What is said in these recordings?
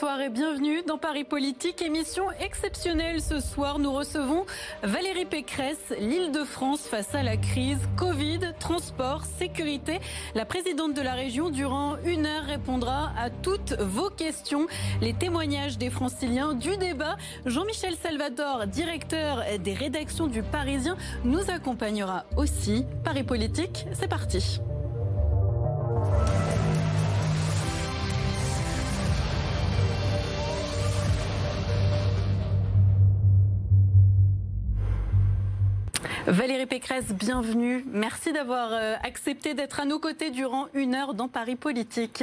bonsoir et bienvenue dans Paris Politique, émission exceptionnelle ce soir. Nous recevons Valérie Pécresse, l'île de France face à la crise Covid, transport, sécurité. La présidente de la région, durant une heure, répondra à toutes vos questions. Les témoignages des franciliens du débat. Jean-Michel Salvador, directeur des rédactions du Parisien, nous accompagnera aussi. Paris Politique, c'est parti. Valérie Pécresse, bienvenue. Merci d'avoir euh, accepté d'être à nos côtés durant une heure dans Paris Politique.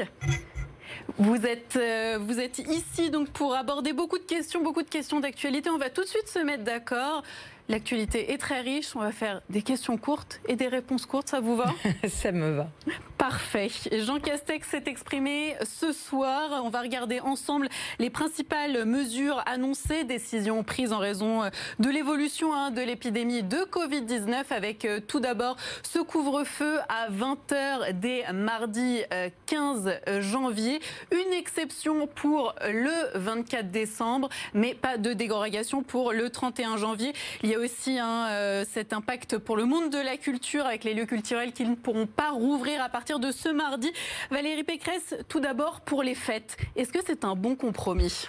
Vous êtes, euh, vous êtes ici donc pour aborder beaucoup de questions, beaucoup de questions d'actualité. On va tout de suite se mettre d'accord. L'actualité est très riche. On va faire des questions courtes et des réponses courtes. Ça vous va? Ça me va. Parfait. Jean Castex s'est exprimé ce soir. On va regarder ensemble les principales mesures annoncées, décisions prises en raison de l'évolution hein, de l'épidémie de Covid-19 avec euh, tout d'abord ce couvre-feu à 20h dès mardi 15 euh, janvier. Une exception pour le 24 décembre, mais pas de dérogation pour le 31 janvier. Il y a aussi hein, euh, cet impact pour le monde de la culture avec les lieux culturels qui ne pourront pas rouvrir à partir de ce mardi. Valérie Pécresse, tout d'abord pour les fêtes, est-ce que c'est un bon compromis?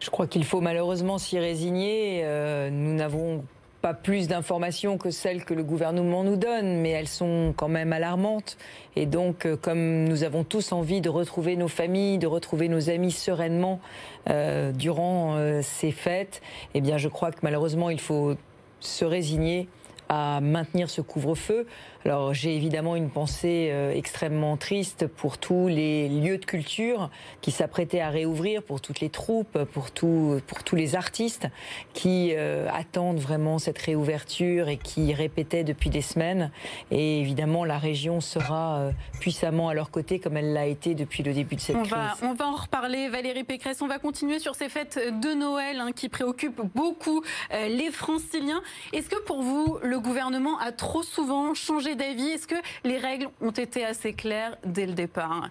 Je crois qu'il faut malheureusement s'y résigner. Euh, nous n'avons pas plus d'informations que celles que le gouvernement nous donne, mais elles sont quand même alarmantes. Et donc, euh, comme nous avons tous envie de retrouver nos familles, de retrouver nos amis sereinement euh, durant euh, ces fêtes, eh bien, je crois que malheureusement, il faut se résigner à maintenir ce couvre-feu. Alors j'ai évidemment une pensée euh, extrêmement triste pour tous les lieux de culture qui s'apprêtaient à réouvrir, pour toutes les troupes, pour, tout, pour tous les artistes qui euh, attendent vraiment cette réouverture et qui répétaient depuis des semaines. Et évidemment, la région sera euh, puissamment à leur côté comme elle l'a été depuis le début de cette on crise. Va, on va en reparler, Valérie Pécresse. On va continuer sur ces fêtes de Noël hein, qui préoccupent beaucoup les franciliens. Est-ce que pour vous, le gouvernement a trop souvent changé d'avis Est-ce que les règles ont été assez claires dès le départ?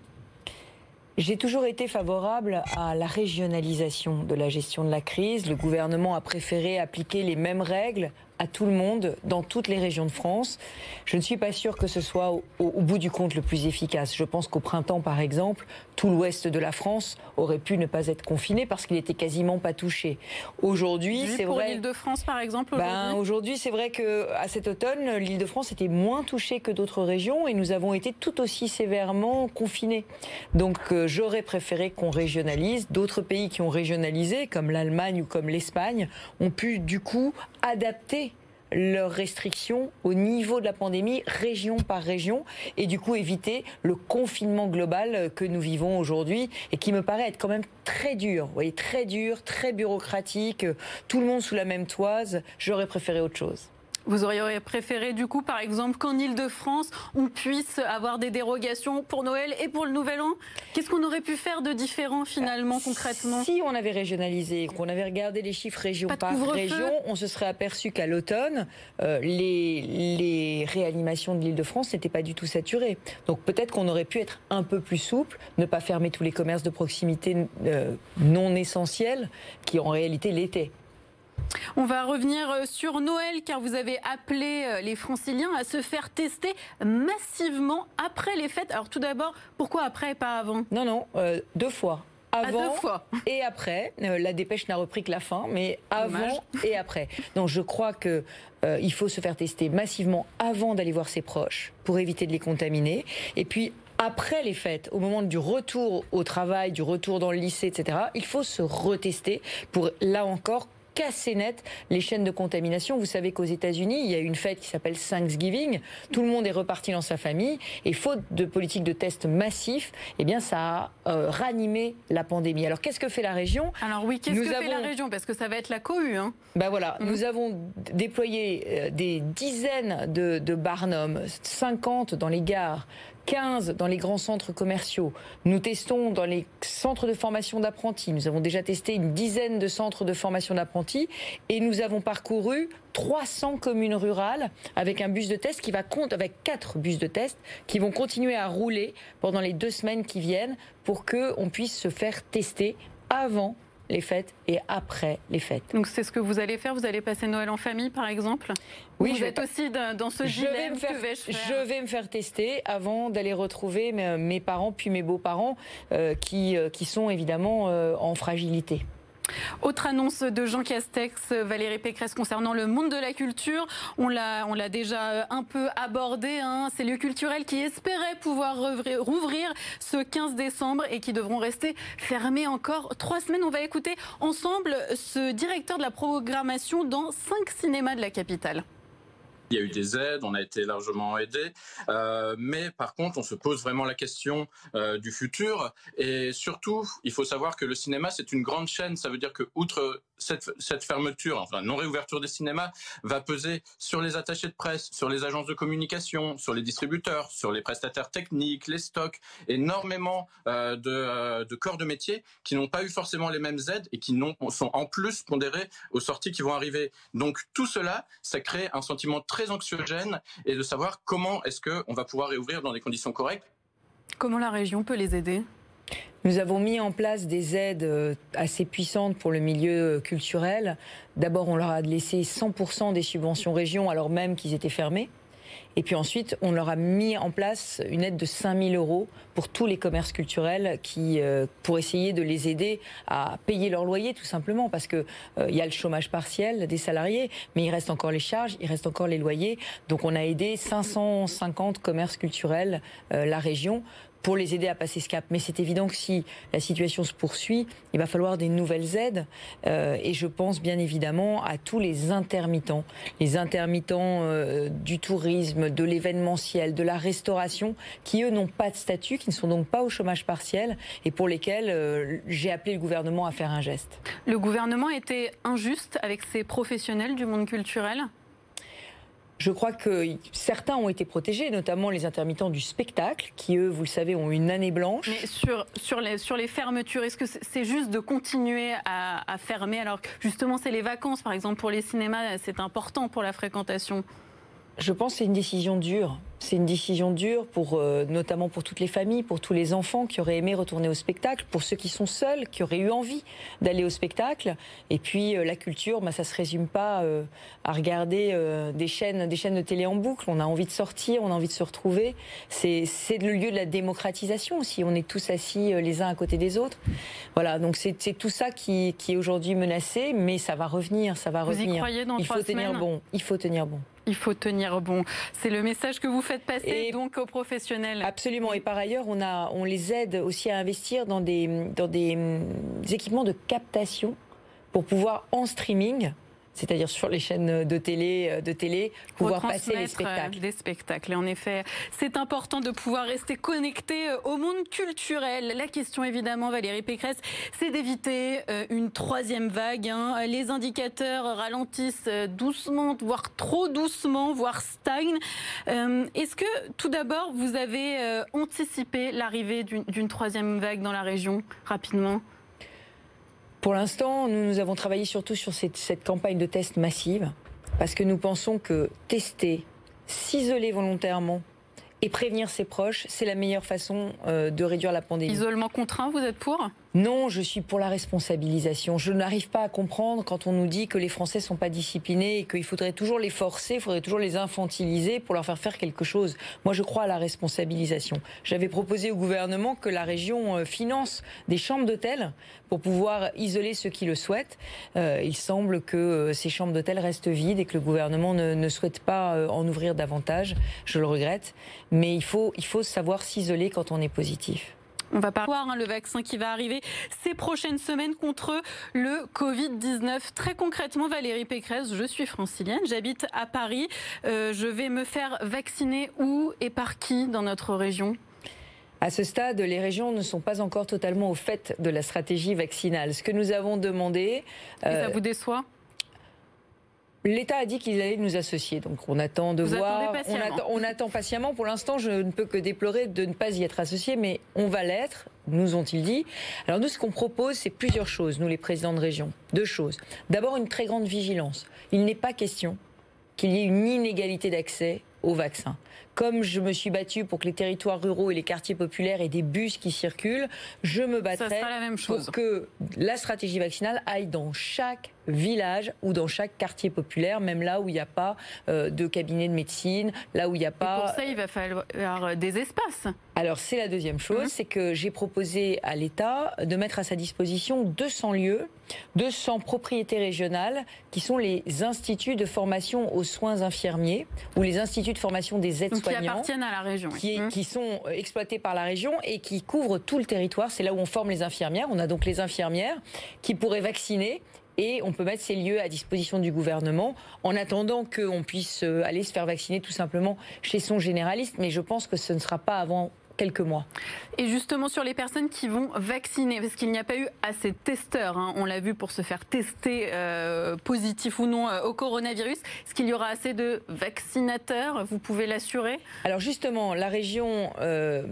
J'ai toujours été favorable à la régionalisation de la gestion de la crise. Le gouvernement a préféré appliquer les mêmes règles à tout le monde dans toutes les régions de France. Je ne suis pas sûre que ce soit au, au bout du compte le plus efficace. Je pense qu'au printemps, par exemple, tout l'ouest de la France aurait pu ne pas être confiné parce qu'il était quasiment pas touché. Aujourd'hui, c'est vrai. l'Île-de-France, par exemple. Ben, aujourd'hui, c'est vrai que à cet automne, l'Île-de-France était moins touchée que d'autres régions et nous avons été tout aussi sévèrement confinés. Donc, euh, j'aurais préféré qu'on régionalise. D'autres pays qui ont régionalisé, comme l'Allemagne ou comme l'Espagne, ont pu du coup adapter leurs restrictions au niveau de la pandémie, région par région, et du coup éviter le confinement global que nous vivons aujourd'hui et qui me paraît être quand même très dur. Vous voyez, très dur, très bureaucratique, tout le monde sous la même toise. J'aurais préféré autre chose. Vous auriez préféré, du coup, par exemple, qu'en Ile-de-France, on puisse avoir des dérogations pour Noël et pour le Nouvel An? Qu'est-ce qu'on aurait pu faire de différent, finalement, concrètement? Si on avait régionalisé, qu'on avait regardé les chiffres région par région, on se serait aperçu qu'à l'automne, euh, les, les réanimations de l'Île-de-France n'étaient pas du tout saturées. Donc peut-être qu'on aurait pu être un peu plus souple, ne pas fermer tous les commerces de proximité euh, non essentiels, qui en réalité l'étaient. On va revenir euh, sur Noël car vous avez appelé euh, les franciliens à se faire tester massivement après les fêtes. Alors tout d'abord, pourquoi après et pas avant? Non, non, euh, deux fois avant et après. la dépêche n'a repris que la fin, mais avant et après. Donc je crois que il faut se faire tester massivement avant d'aller voir ses proches pour éviter de les contaminer. Et puis après les fêtes, au moment du retour au travail, du retour dans le lycée, etc., il faut se retester pour là encore casser net les chaînes de contamination. Vous savez qu'aux États-Unis, il y a une fête qui s'appelle Thanksgiving. Tout le monde est reparti dans sa famille. Et faute de politique de tests massifs, eh bien, ça a euh, ranimé la pandémie. Alors, qu'est-ce que fait la région? Alors oui, qu'est-ce que fait la région? Parce que ça va être la cohue. Hein. Ben voilà, mm. nous avons déployé euh, des dizaines de, de Barnum, 50 dans les gares, 15 dans les grands centres commerciaux. Nous testons dans les centres de formation d'apprentis. Nous avons déjà testé une dizaine de centres de formation d'apprentis et nous avons parcouru 300 communes rurales avec un bus de test qui va compte avec quatre bus de test qui vont continuer à rouler pendant les deux semaines qui viennent pour que on puisse se faire tester avant les fêtes et après les fêtes. Donc c'est ce que vous allez faire Vous allez passer Noël en famille, par exemple? Oui, vous je êtes aussi dans ce je vais me faire, je, vais me faire tester avant d'aller retrouver mes, parents puis mes beaux-parents euh, qui, euh, qui sont évidemment euh, en fragilité. Autre annonce de Jean Castex, Valérie Pécresse concernant le monde de la culture. On l'a, déjà un peu abordé. Hein. Ces lieux culturels qui espéraient pouvoir rouvrir ce 15 décembre et qui devront rester fermés encore trois semaines. On va écouter ensemble ce directeur de la programmation dans cinq cinémas de la capitale. Il y a eu des aides, on a été largement aidé, euh, mais par contre, on se pose vraiment la question euh, du futur. Et surtout, il faut savoir que le cinéma, c'est une grande chaîne. Ça veut dire que, outre cette, fermeture, enfin non-réouverture des cinémas, va peser sur les attachés de presse, sur les agences de communication, sur les distributeurs, sur les prestataires techniques, les stocks, énormément euh, de, euh, de, corps de métier qui n'ont pas eu forcément les mêmes aides et qui sont en plus pondérés aux sorties qui vont arriver. Donc tout cela, ça crée un sentiment très anxiogène et de savoir comment est-ce qu'on va pouvoir réouvrir dans des conditions correctes. Comment la région peut les aider? Nous avons mis en place des aides euh, assez puissantes pour le milieu euh, culturel. D'abord, on leur a laissé 100% des subventions région alors même qu'ils étaient fermés. Et puis ensuite, on leur a mis en place une aide de 5 000 euros pour tous les commerces culturels qui, euh, pour essayer de les aider à payer leur loyer, tout simplement, parce que il y a le chômage partiel des salariés, mais il reste encore les charges, il reste encore les loyers. Donc, on a aidé 550 commerces culturels, la région, pour les aider à passer ce cap. Mais c'est évident que si la situation se poursuit, il va falloir des nouvelles aides. Euh, et je pense bien évidemment à tous les intermittents, les intermittents euh, du tourisme, de l'événementiel, de la restauration, qui eux n'ont pas de statut, qui ne sont donc pas au chômage partiel et pour lesquels euh, j'ai appelé le gouvernement à faire un geste. Le gouvernement était injuste avec ces professionnels du monde culturel? Je crois que certains ont été protégés, notamment les intermittents du spectacle, qui eux, vous le savez, ont une année blanche. Mais sur, sur, les, sur les fermetures, est-ce que c'est juste de continuer à, à fermer alors que justement c'est les vacances, par exemple pour les cinémas, c'est important pour la fréquentation? Je pense que c'est une décision dure. C'est une décision dure pour, euh, notamment pour toutes les familles, pour tous les enfants qui auraient aimé retourner au spectacle, pour ceux qui sont seuls, qui auraient eu envie d'aller au spectacle. Et puis euh, la culture, bah, ça se résume pas euh, à regarder des chaînes, des chaînes de télé en boucle. On a envie de sortir, on a envie de se retrouver. C'est le lieu de la démocratisation aussi. On est tous assis les uns à côté des autres. Voilà, donc c'est tout ça qui, qui est aujourd'hui menacé, mais ça va revenir, ça va Vous revenir. Y croyez dans Il faut tenir bon. Il faut tenir bon. Il faut tenir bon. C'est le message que vous faites passer donc aux professionnels. Absolument. Et par ailleurs, on, a, on les aide aussi à investir dans des, dans des hum, équipements de captation pour pouvoir en streaming c'est-à-dire sur les chaînes de télé, euh, de télé pouvoir passer les spectacles. Euh, des spectacles. Et en effet, c'est important de pouvoir rester connecté euh, au monde culturel. La question, évidemment, Valérie Pécresse, c'est d'éviter une troisième vague. Hein. Les indicateurs ralentissent doucement, voire trop doucement, voire stagnent. Est-ce que, tout d'abord, vous avez anticipé l'arrivée d'une troisième vague dans la région rapidement? Pour l'instant, nous, nous, avons travaillé surtout sur cette, campagne de tests massive, parce que nous pensons que tester, s'isoler volontairement et prévenir ses proches, c'est la meilleure façon euh, de réduire la pandémie. Isolement contraint, vous êtes pour? Non, je suis pour la responsabilisation. Je n'arrive pas à comprendre quand on nous dit que les Français sont pas disciplinés et qu'il faudrait toujours les forcer, il faudrait toujours les infantiliser pour leur faire faire quelque chose. Moi, je crois à la responsabilisation. J'avais proposé au gouvernement que la région euh, finance des chambres d'hôtel pour pouvoir isoler ceux qui le souhaitent. Euh, il semble que euh, ces chambres d'hôtel restent vides et que le gouvernement ne, ne souhaite pas en ouvrir davantage. Je le regrette. Mais il faut, il faut savoir s'isoler quand on est positif. On va voir hein, le vaccin qui va arriver ces prochaines semaines contre le Covid-19. Très concrètement, Valérie Pécresse, je suis francilienne, j'habite à Paris. Euh, je vais me faire vacciner où et par qui dans notre région? À ce stade, les régions ne sont pas encore totalement au fait de la stratégie vaccinale. Ce que nous avons demandé. Et ça euh, vous déçoit? L'État a dit qu'il allait nous associer, donc on attend de voir. On attend, on attend, patiemment. Pour l'instant, je ne peux que déplorer de ne pas y être associé, mais on va l'être, nous ont-ils dit. Alors nous, ce qu'on propose, c'est plusieurs choses, nous les présidents de région. Deux choses. D'abord, une très grande vigilance. Il n'est pas question qu'il y ait une inégalité d'accès au vaccin. Comme je me suis battue pour que les territoires ruraux et les quartiers populaires aient des bus qui circulent, je me battrai pour que la stratégie vaccinale aille dans chaque village ou dans chaque quartier populaire, même là où il n'y a pas euh, de cabinet de médecine, là où il n'y a pas. pour ça, il va falloir euh, des espaces. Alors c'est la deuxième chose, mhm. c'est que j'ai proposé à l'État de mettre à sa disposition 200 lieux, 200 propriétés régionales qui sont les instituts de formation aux soins infirmiers ou les instituts de formation des aides-soignants. Qui appartiennent à la région. Qui, mhm. qui sont euh, exploités par la région et qui couvrent tout le territoire. C'est là où on forme les infirmières. On a donc les infirmières qui pourraient vacciner et on peut mettre ces lieux à disposition du gouvernement en attendant qu'on puisse euh, aller se faire vacciner tout simplement chez son généraliste. Mais je pense que ce ne sera pas avant quelques mois. Et justement sur les personnes qui vont vacciner, parce qu'il n'y a pas eu assez de testeurs, hein. on l'a vu pour se faire tester euh, positif ou non euh, au coronavirus. Est-ce qu'il y aura assez de vaccinateurs? Vous pouvez l'assurer? Alors justement, la région, euh,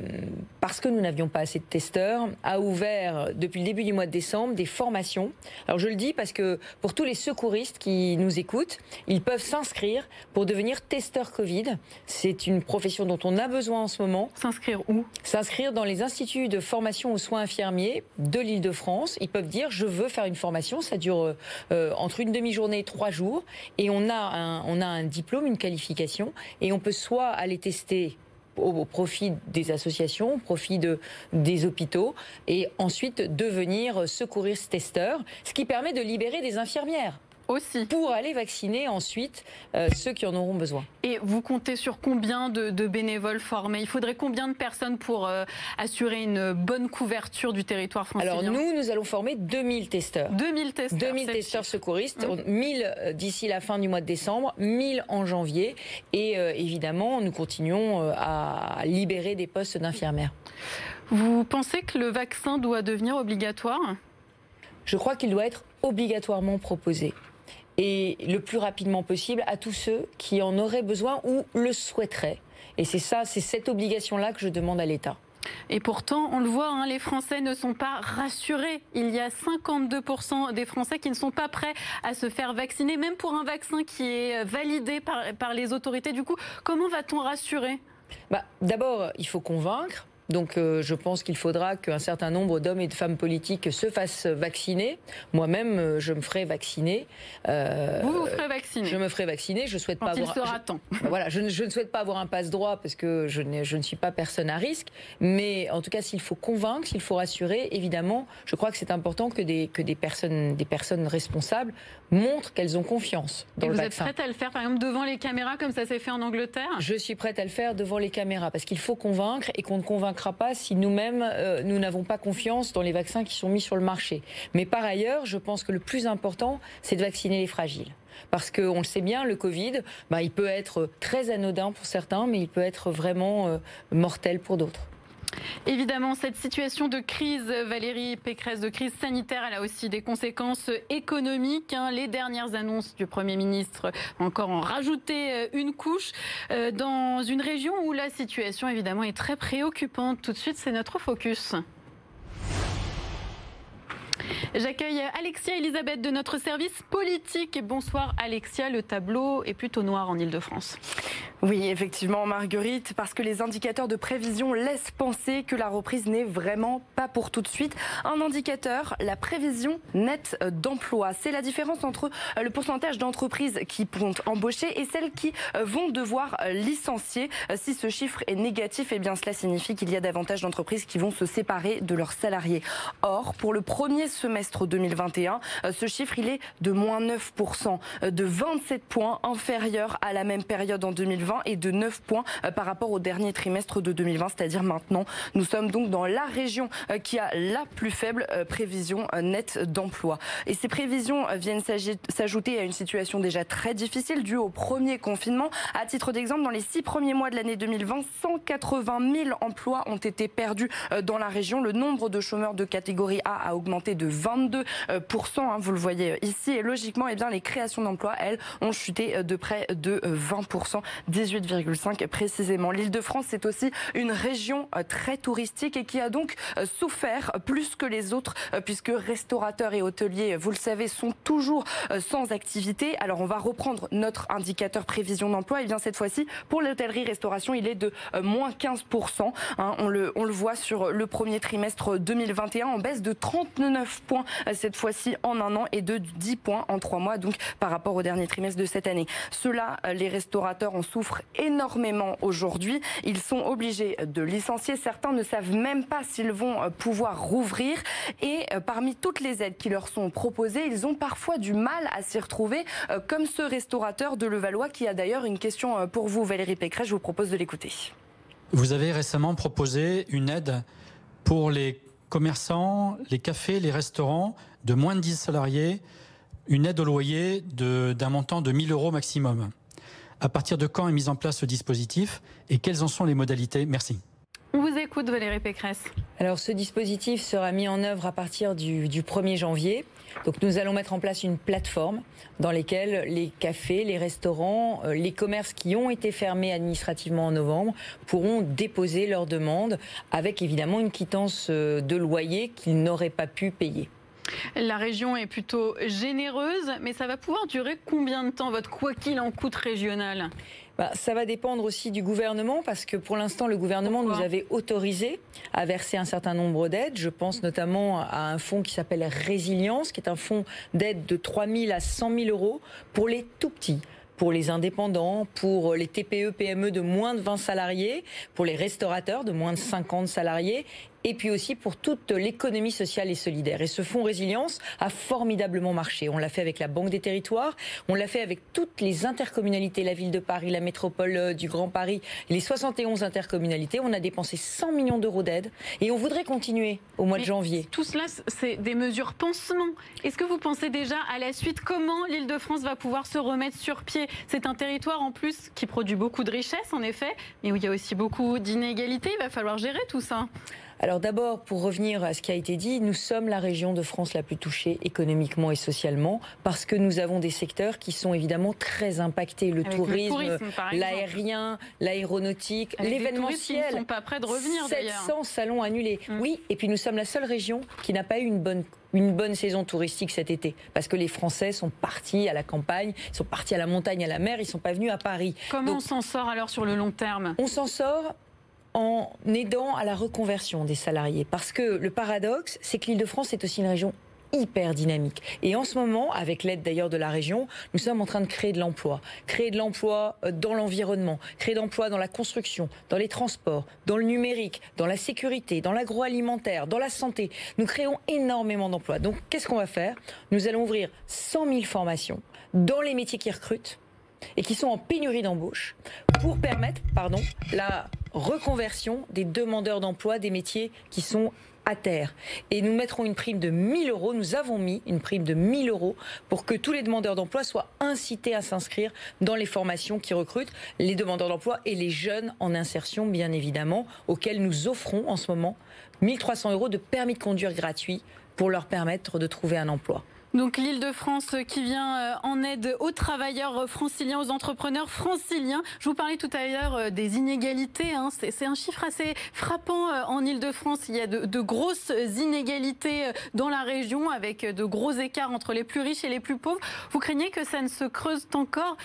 parce que nous n'avions pas assez de testeurs, a ouvert depuis le début du mois de décembre des formations. Alors je le dis parce que pour tous les secouristes qui nous écoutent, ils peuvent s'inscrire pour devenir testeurs Covid. C'est une profession dont on a besoin en ce moment. S'inscrire où? S'inscrire dans les instituts de formation aux soins infirmiers de l'Île-de-France. Ils peuvent dire je veux faire une formation, ça dure euh, entre une demi-journée et trois jours, et on a un, on a un diplôme, une qualification, et on peut soit aller tester au, profit des associations, au profit de, des hôpitaux, et ensuite devenir secouriste testeur, ce qui permet de libérer des infirmières aussi. Pour aller vacciner ensuite euh, ceux qui en auront besoin. Et vous comptez sur combien de, bénévoles formés? Il faudrait combien de personnes pour euh, assurer une bonne couverture du territoire français Alors nous, nous allons former 2000 testeurs. 2000 testeurs. 2000 testeurs secouristes, 1000 mmh. euh, d'ici la fin du mois de décembre, 1000 en janvier. Et évidemment, nous continuons à libérer des postes d'infirmières. Vous pensez que le vaccin doit devenir obligatoire? Je crois qu'il doit être obligatoirement proposé et le plus rapidement possible à tous ceux qui en auraient besoin ou le souhaiteraient. Et c'est ça, c'est cette obligation-là que je demande à l'État. Et pourtant, on le voit, hein, les Français ne sont pas rassurés. Il y a 52% des Français qui ne sont pas prêts à se faire vacciner, même pour un vaccin qui est validé par, par les autorités. Du coup, comment va-t-on rassurer? Bah, D'abord, il faut convaincre. Donc euh, je pense qu'il faudra qu'un certain nombre d'hommes et de femmes politiques se fassent vacciner. Moi-même, euh, je me ferai vacciner. Euh, vous vous ferez vacciner Je me ferai vacciner. Je souhaite pas avoir. Il sera temps. voilà, je ne, je ne, souhaite pas avoir un passe droit parce que je, je ne suis pas personne à risque. Mais en tout cas, s'il faut convaincre, s'il faut rassurer, évidemment, je crois que c'est important que des, que des personnes, des personnes responsables montrent qu'elles ont confiance dans et le vous vaccin. Vous êtes prête à le faire, par exemple, devant les caméras, comme ça s'est fait en Angleterre? Je suis prête à le faire devant les caméras parce qu'il faut convaincre et qu'on ne convainc pas si nous-mêmes, euh, nous n'avons pas confiance dans les vaccins qui sont mis sur le marché. Mais par ailleurs, je pense que le plus important, c'est de vacciner les fragiles. Parce qu'on le sait bien, le Covid, bah, il peut être très anodin pour certains, mais il peut être vraiment euh, mortel pour d'autres. Évidemment, cette situation de crise, Valérie Pécresse, de crise sanitaire, elle a aussi des conséquences économiques. Hein. Les dernières annonces du Premier ministre encore en rajouter euh, une couche euh, dans une région où la situation évidemment est très préoccupante. Tout de suite, c'est notre focus. J'accueille Alexia Elisabeth de notre service politique. Bonsoir Alexia, le tableau est plutôt noir en Ile-de-France. Oui, effectivement, Marguerite, parce que les indicateurs de prévision laissent penser que la reprise n'est vraiment pas pour tout de suite. Un indicateur, la prévision nette d'emploi. C'est la différence entre euh, le pourcentage d'entreprises qui vont embaucher et celles qui euh, vont devoir euh, licencier. Si ce chiffre est négatif, eh bien cela signifie qu'il y a davantage d'entreprises qui vont se séparer de leurs salariés. Or, pour le premier semestre 2021, ce chiffre, il est de moins 9%, de 27 points inférieur à la même période en 2020 et de 9 points euh, par rapport au dernier trimestre de 2020, c'est-à-dire maintenant. Nous sommes donc dans la région euh, qui a la plus faible euh, prévision nette d'emploi. Et ces prévisions viennent s'ajouter à une situation déjà très difficile due au premier confinement. À titre d'exemple, dans les six premiers mois de l'année 2020, 180 000 emplois ont été perdus dans la région. Le nombre de chômeurs de catégorie A a augmenté de de 22%. Hein, vous le voyez ici. Et logiquement, eh bien, les créations d'emplois, elles, ont chuté de près de 20%, 18,5% précisément. L'Île-de-France, c'est aussi une région très touristique et qui a donc souffert plus que les autres, puisque restaurateurs et hôteliers, vous le savez, sont toujours sans activité. Alors, on va reprendre notre indicateur prévision d'emploi. Et bien, cette fois-ci, pour l'hôtellerie-restauration, il est de moins 15%. Hein. on, le, on le voit sur le premier trimestre 2021 en baisse de 39 points cette fois-ci en un an et de 10 points en trois mois, donc par rapport au dernier trimestre de cette année. Cela, les restaurateurs en souffrent énormément aujourd'hui. Ils sont obligés de licencier. Certains ne savent même pas s'ils vont pouvoir rouvrir. Et euh, parmi toutes les aides qui leur sont proposées, ils ont parfois du mal à s'y retrouver, euh, comme ce restaurateur de Levallois qui a d'ailleurs une question euh, pour vous, Valérie Pécresse. Je vous propose de l'écouter. Vous avez récemment proposé une aide pour les commerçants, les cafés, les restaurants de moins de 10 salariés, une aide au loyer d'un montant de 1000 euros maximum. À partir de quand est mis en place ce dispositif et quelles en sont les modalités? Merci. On vous écoute, Valérie Pécresse. Alors, ce dispositif sera mis en œuvre à partir du, du 1er janvier. Donc, nous allons mettre en place une plateforme dans laquelle les cafés, les restaurants, euh, les commerces qui ont été fermés administrativement en novembre pourront déposer leurs demandes avec évidemment une quittance euh, de loyer qu'ils n'auraient pas pu payer. La région est plutôt généreuse, mais ça va pouvoir durer combien de temps, votre quoi qu'il en coûte régional? Bah, ça va dépendre aussi du gouvernement parce que pour l'instant, le gouvernement nous avait autorisé à verser un certain nombre d'aides. Je pense notamment à un fonds qui s'appelle Résilience, qui est un fonds d'aide de 3 000 à 100 000 euros pour les tout petits pour les indépendants, pour les TPE, PME de moins de 20 salariés, pour les restaurateurs de moins de 50 salariés et puis aussi pour toute l'économie sociale et solidaire. Et ce fonds résilience a formidablement marché. On l'a fait avec la Banque des Territoires, on l'a fait avec toutes les intercommunalités, la ville de Paris, la métropole euh, du Grand Paris, les 71 intercommunalités. On a dépensé 100 millions d'euros d'aide et on voudrait continuer au mois de janvier. Tout cela, c'est des mesures pansement. Est-ce que vous pensez déjà à la suite? Comment l'Île-de-France va pouvoir se remettre sur pied? C'est un territoire en plus qui produit beaucoup de richesses, en effet, mais où il y a aussi beaucoup d'inégalités. Il va falloir gérer tout ça. Alors d'abord, pour revenir à ce qui a été dit, nous sommes la région de France la plus touchée économiquement et socialement parce que nous avons des secteurs qui sont évidemment très impactés. Le tourisme, l'aérien, l'aéronautique, l'événementiel. Ils ne sont pas prêts de revenir 700 salons annulés. Mm. Oui, et puis nous sommes la seule région qui n'a pas eu une bonne une bonne saison touristique cet été parce que les Français sont partis à la campagne, ils sont partis à la montagne, à la mer, ils sont pas venus à Paris. Comment on s'en sort alors sur le long terme? On s'en sort en aidant à la reconversion des salariés. Parce que le paradoxe, c'est que l'Île-de-France est aussi une région hyper dynamique. Et en ce moment, avec l'aide d'ailleurs de la région, nous sommes en train de créer de l'emploi. Créer de l'emploi euh, dans l'environnement, créer de l'emploi dans la construction, dans les transports, dans le numérique, dans la sécurité, dans l'agroalimentaire, dans la santé. Nous créons énormément d'emplois. Donc qu'est-ce qu'on va faire? Nous allons ouvrir 100 000 formations dans les métiers qui recrutent et qui sont en pénurie d'embauche pour permettre pardon, la reconversion des demandeurs d'emploi des métiers qui sont à terre. Et nous mettrons une prime de 1000 euros. Nous avons mis une prime de 1000 euros pour que tous les demandeurs d'emploi soient incités à s'inscrire dans les formations qui recrutent les demandeurs d'emploi et les jeunes en insertion, bien évidemment, auxquels nous offrons en ce moment 1300 euros de permis de conduire gratuit pour leur permettre de trouver un emploi. Donc l'Île-de-France qui vient euh, en aide aux travailleurs franciliens, aux entrepreneurs franciliens. Je vous parlais tout à l'heure euh, des inégalités. Hein. C'est un chiffre assez frappant euh, en Île-de-France. Il y a de, grosses inégalités dans la région avec de gros écarts entre les plus riches et les plus pauvres. Vous craignez que ça ne se creuse encore?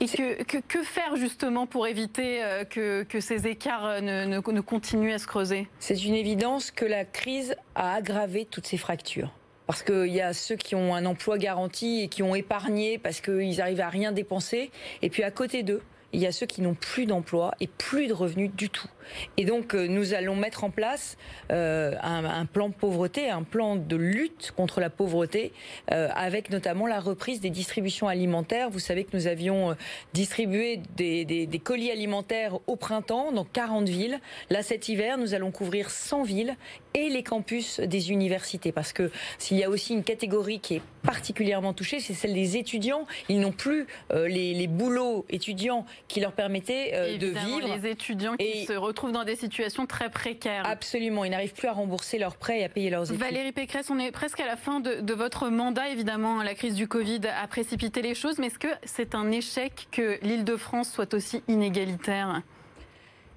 Et que, faire justement pour éviter que, ces écarts ne continuent à se creuser? C'est une évidence que la crise a aggravé toutes ces fractures parce qu'il y a ceux qui ont un emploi garanti et qui ont épargné parce qu'ils arrivent à rien dépenser. Et puis à côté d'eux, il y a ceux qui n'ont plus d'emploi et plus de revenus du tout. Et donc, euh, nous allons mettre en place euh, un, plan pauvreté, un plan de lutte contre la pauvreté, euh, avec notamment la reprise des distributions alimentaires. Vous savez que nous avions distribué des, des, colis alimentaires au printemps dans 40 villes. Là, cet hiver, nous allons couvrir 100 villes et les campus des universités. Parce que s'il y a aussi une catégorie qui est particulièrement touchée, c'est celle des étudiants. Ils n'ont plus les, les boulots étudiants qui leur permettait euh, de vivre. Les étudiants qui se retrouvent dans des situations très précaires. Absolument, ils n'arrivent plus à rembourser leurs prêts et à payer leurs études. Valérie Pécresse, on est presque à la fin de, de votre mandat. Évidemment, la crise du Covid a précipité les choses, mais est-ce que c'est un échec que l'Île-de-France soit aussi inégalitaire?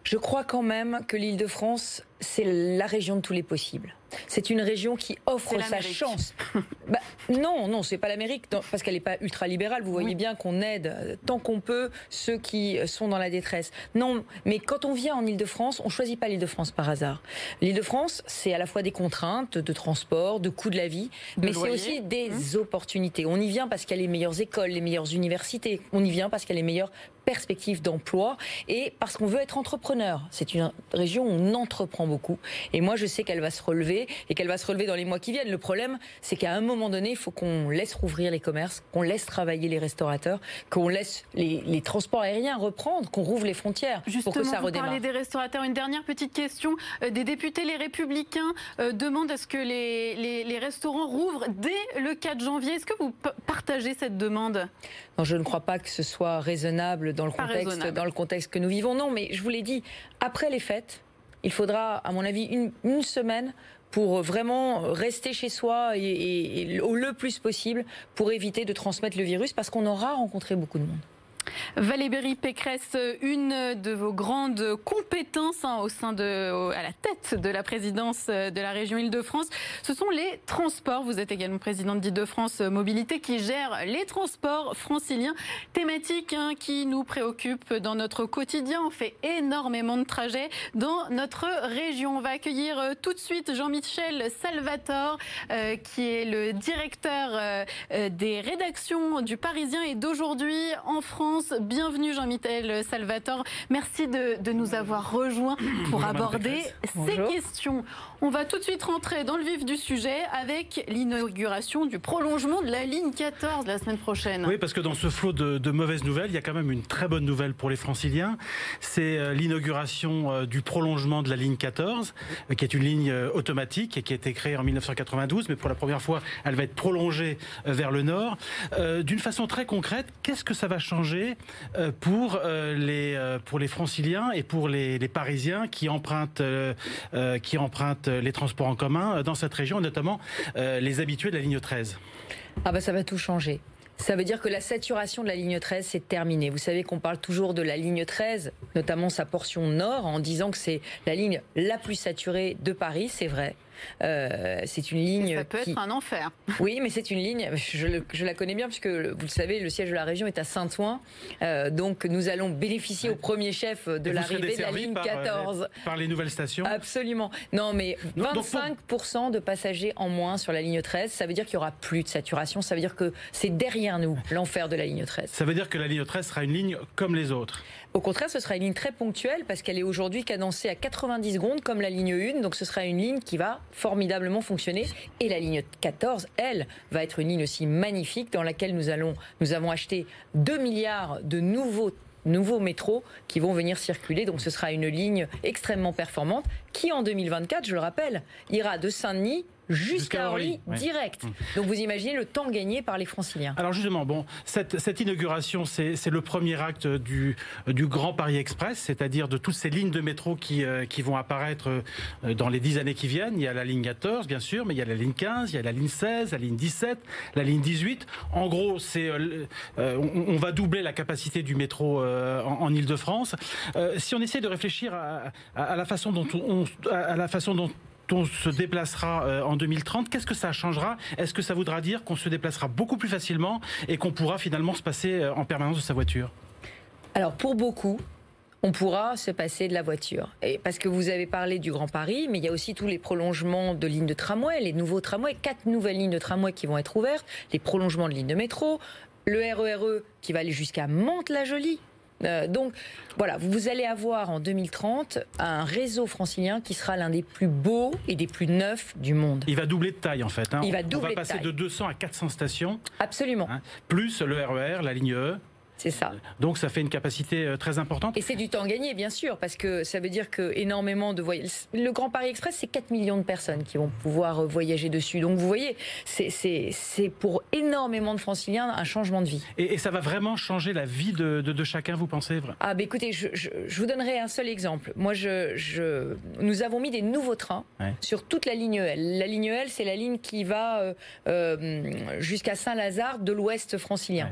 Je crois quand même que l'Île-de-France, c'est la région de tous les possibles. C'est une région qui offre sa chance. bah, non, non, c'est pas l'Amérique, parce qu'elle n'est pas ultra-libérale. Vous voyez bien qu'on aide euh, tant qu'on peut ceux qui euh, sont dans la détresse. Non, mais quand on vient en Île-de-France, on choisit pas l'Île-de-France par hasard. L'Île-de-France, c'est à la fois des contraintes de transport, de coût de la vie, mais c'est aussi des mmh. opportunités. On y vient parce qu'il y a les meilleures écoles, les meilleures universités. On y vient parce qu'il y a les meilleures perspectives d'emploi et parce qu'on veut être entrepreneur. C'est une région où on entreprend beaucoup. Et moi, je sais qu'elle va se relever et qu'elle va se relever dans les mois qui viennent. Le problème, c'est qu'à un moment donné, il faut qu'on laisse rouvrir les commerces, qu'on laisse travailler les restaurateurs, qu'on laisse les, transports aériens reprendre, qu'on rouvre les frontières pour que ça vous redémarre. parlez des restaurateurs. Une dernière petite question. Euh, des députés, les Républicains, euh, demandent à ce que les, les, restaurants rouvrent dès le 4 janvier. Est-ce que vous partagez cette demande? Non, je ne crois pas que ce soit raisonnable dans le, contexte, dans le contexte que nous vivons. Non, mais je vous l'ai dit, après les fêtes, il faudra, à mon avis, une, une semaine pour vraiment rester chez soi et, au le plus possible pour éviter de transmettre le virus parce qu'on aura rencontré beaucoup de monde. Valérie Pécresse, une de vos grandes compétences hein, au sein de, à la tête de la présidence de la région Île-de-France, ce sont les transports. Vous êtes également présidente d'Île-de-France Mobilité qui gère les transports franciliens, thématique hein, qui nous préoccupe dans notre quotidien. On fait énormément de trajets dans notre région. On va accueillir euh, tout de suite Jean-Michel Salvatore, euh, qui est le directeur euh, des rédactions du Parisien et d'aujourd'hui en France. Bienvenue Jean-Michel Salvatore. Merci de, nous avoir rejoints pour aborder ces questions. On va tout de suite rentrer dans le vif du sujet avec l'inauguration du prolongement de la ligne 14 la semaine prochaine. Oui, parce que dans ce flot de, mauvaises nouvelles, il y a quand même une très bonne nouvelle pour les franciliens. C'est euh, l'inauguration euh, du prolongement de la ligne 14, euh, qui est une ligne automatique et qui a été créée en 1992, mais pour la première fois, elle va être prolongée vers le nord. D'une façon très concrète, qu'est-ce que ça va changer euh, pour euh, les euh, pour les franciliens et pour les, parisiens qui empruntent qui empruntent les transports en commun dans cette région, notamment les habitués de la ligne 13. Ah bah ça va tout changer. Ça veut dire que la saturation de la ligne 13, c'est terminé. Vous savez qu'on parle toujours de la ligne 13, notamment sa portion nord, en disant que c'est la ligne la plus saturée de Paris, c'est vrai. Euh, c'est une ligne. ça peut être un enfer. Oui, mais c'est une ligne. Je, la connais bien puisque vous le savez, le siège de la région est à Saint-Ouen. Euh, donc nous allons bénéficier au premier chef de l'arrivée de la ligne 14 euh, par, les nouvelles stations. Absolument. Non, mais 25% de passagers en moins sur la ligne 13, ça veut dire qu'il y aura plus de saturation. Ça veut dire que c'est derrière nous l'enfer de la ligne 13. Ça veut dire que la ligne 13 sera une ligne comme les autres. Au contraire, ce sera une ligne très ponctuelle parce qu'elle est aujourd'hui cadencée à 90 secondes comme la ligne 1. Donc ce sera une ligne qui va formidablement fonctionner. Et la ligne 14, elle, va être une ligne aussi magnifique dans laquelle nous, allons, nous avons acheté 2 milliards de nouveaux nouveaux métros qui vont venir circuler. Donc ce sera une ligne extrêmement performante qui, en 2024, je le rappelle, ira de Saint-Denis jusqu'à Orly, direct. Hum. Donc vous imaginez le temps gagné par les franciliens. Alors justement, bon, cette, cette inauguration, c'est le premier acte du, du Grand Paris Express, c'est-à-dire de toutes ces lignes de métro qui, euh, qui vont apparaître euh, dans les dix années qui viennent. Il y a la ligne 14, bien sûr, mais il y a la ligne 15, il y a la ligne 16, la ligne 17, la ligne 18. En gros, c'est euh, on, va doubler la capacité du métro en, en Ile-de-France. si on essaie de réfléchir à, à, la façon dont on, à la façon dont on se déplacera euh, en 2030, qu'est-ce que ça changera? Est-ce que ça voudra dire qu'on se déplacera beaucoup plus facilement et qu'on pourra finalement se passer euh, en permanence de sa voiture? Alors pour beaucoup, on pourra se passer de la voiture. Et parce que vous avez parlé du Grand Paris, mais il y a aussi tous les prolongements de lignes de tramway, les nouveaux tramways, quatre nouvelles lignes de tramway qui vont être ouvertes, les prolongements de lignes de métro, le RERE e qui va aller jusqu'à Mantes-la-Jolie, euh, donc voilà, vous allez avoir en 2030 un réseau francilien qui sera l'un des plus beaux et des plus neufs du monde. Il va doubler de taille en fait. Hein. Il va doubler On va passer de, 200 à 400 stations. Absolument. Hein. Plus le RER, e la ligne E. C'est ça. Donc ça fait une capacité très importante. Et c'est du temps gagné, bien sûr, parce que ça veut dire que énormément de voyages. Le Grand Paris Express, c'est 4 millions de personnes qui vont pouvoir voyager dessus. Donc vous voyez, c'est pour énormément de franciliens un changement de vie. Et, ça va vraiment changer la vie de, de, chacun, vous pensez Ah, bah écoutez, je, je, vous donnerai un seul exemple. Moi, je, je, nous avons mis des nouveaux trains sur toute la ligne L. La ligne L, c'est la ligne qui va euh, euh, jusqu'à Saint-Lazare de l'ouest francilien.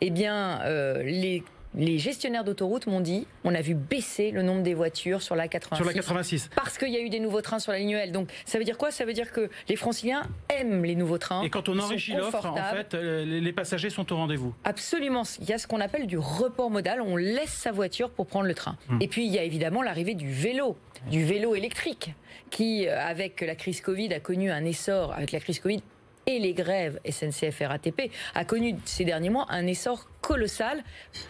Eh bien, euh, les les gestionnaires d'autoroutes m'ont dit on a vu baisser le nombre des voitures sur la 86. Sur la 86. Parce qu'il y a eu des nouveaux trains sur la ligne L. Donc ça veut dire quoi? Ça veut dire que les franciliens aiment les nouveaux trains. Et quand on enrichit l'offre, en fait, euh, les passagers sont au rendez-vous. Absolument. Il y a ce qu'on appelle du report modal. On laisse sa voiture pour prendre le train. Hmm. Et puis il y a évidemment l'arrivée du vélo, du vélo électrique, qui, euh, avec la crise Covid, a connu un essor. Avec la crise Covid, et les grèves SNCF RATP a connu ces derniers mois un essor colossal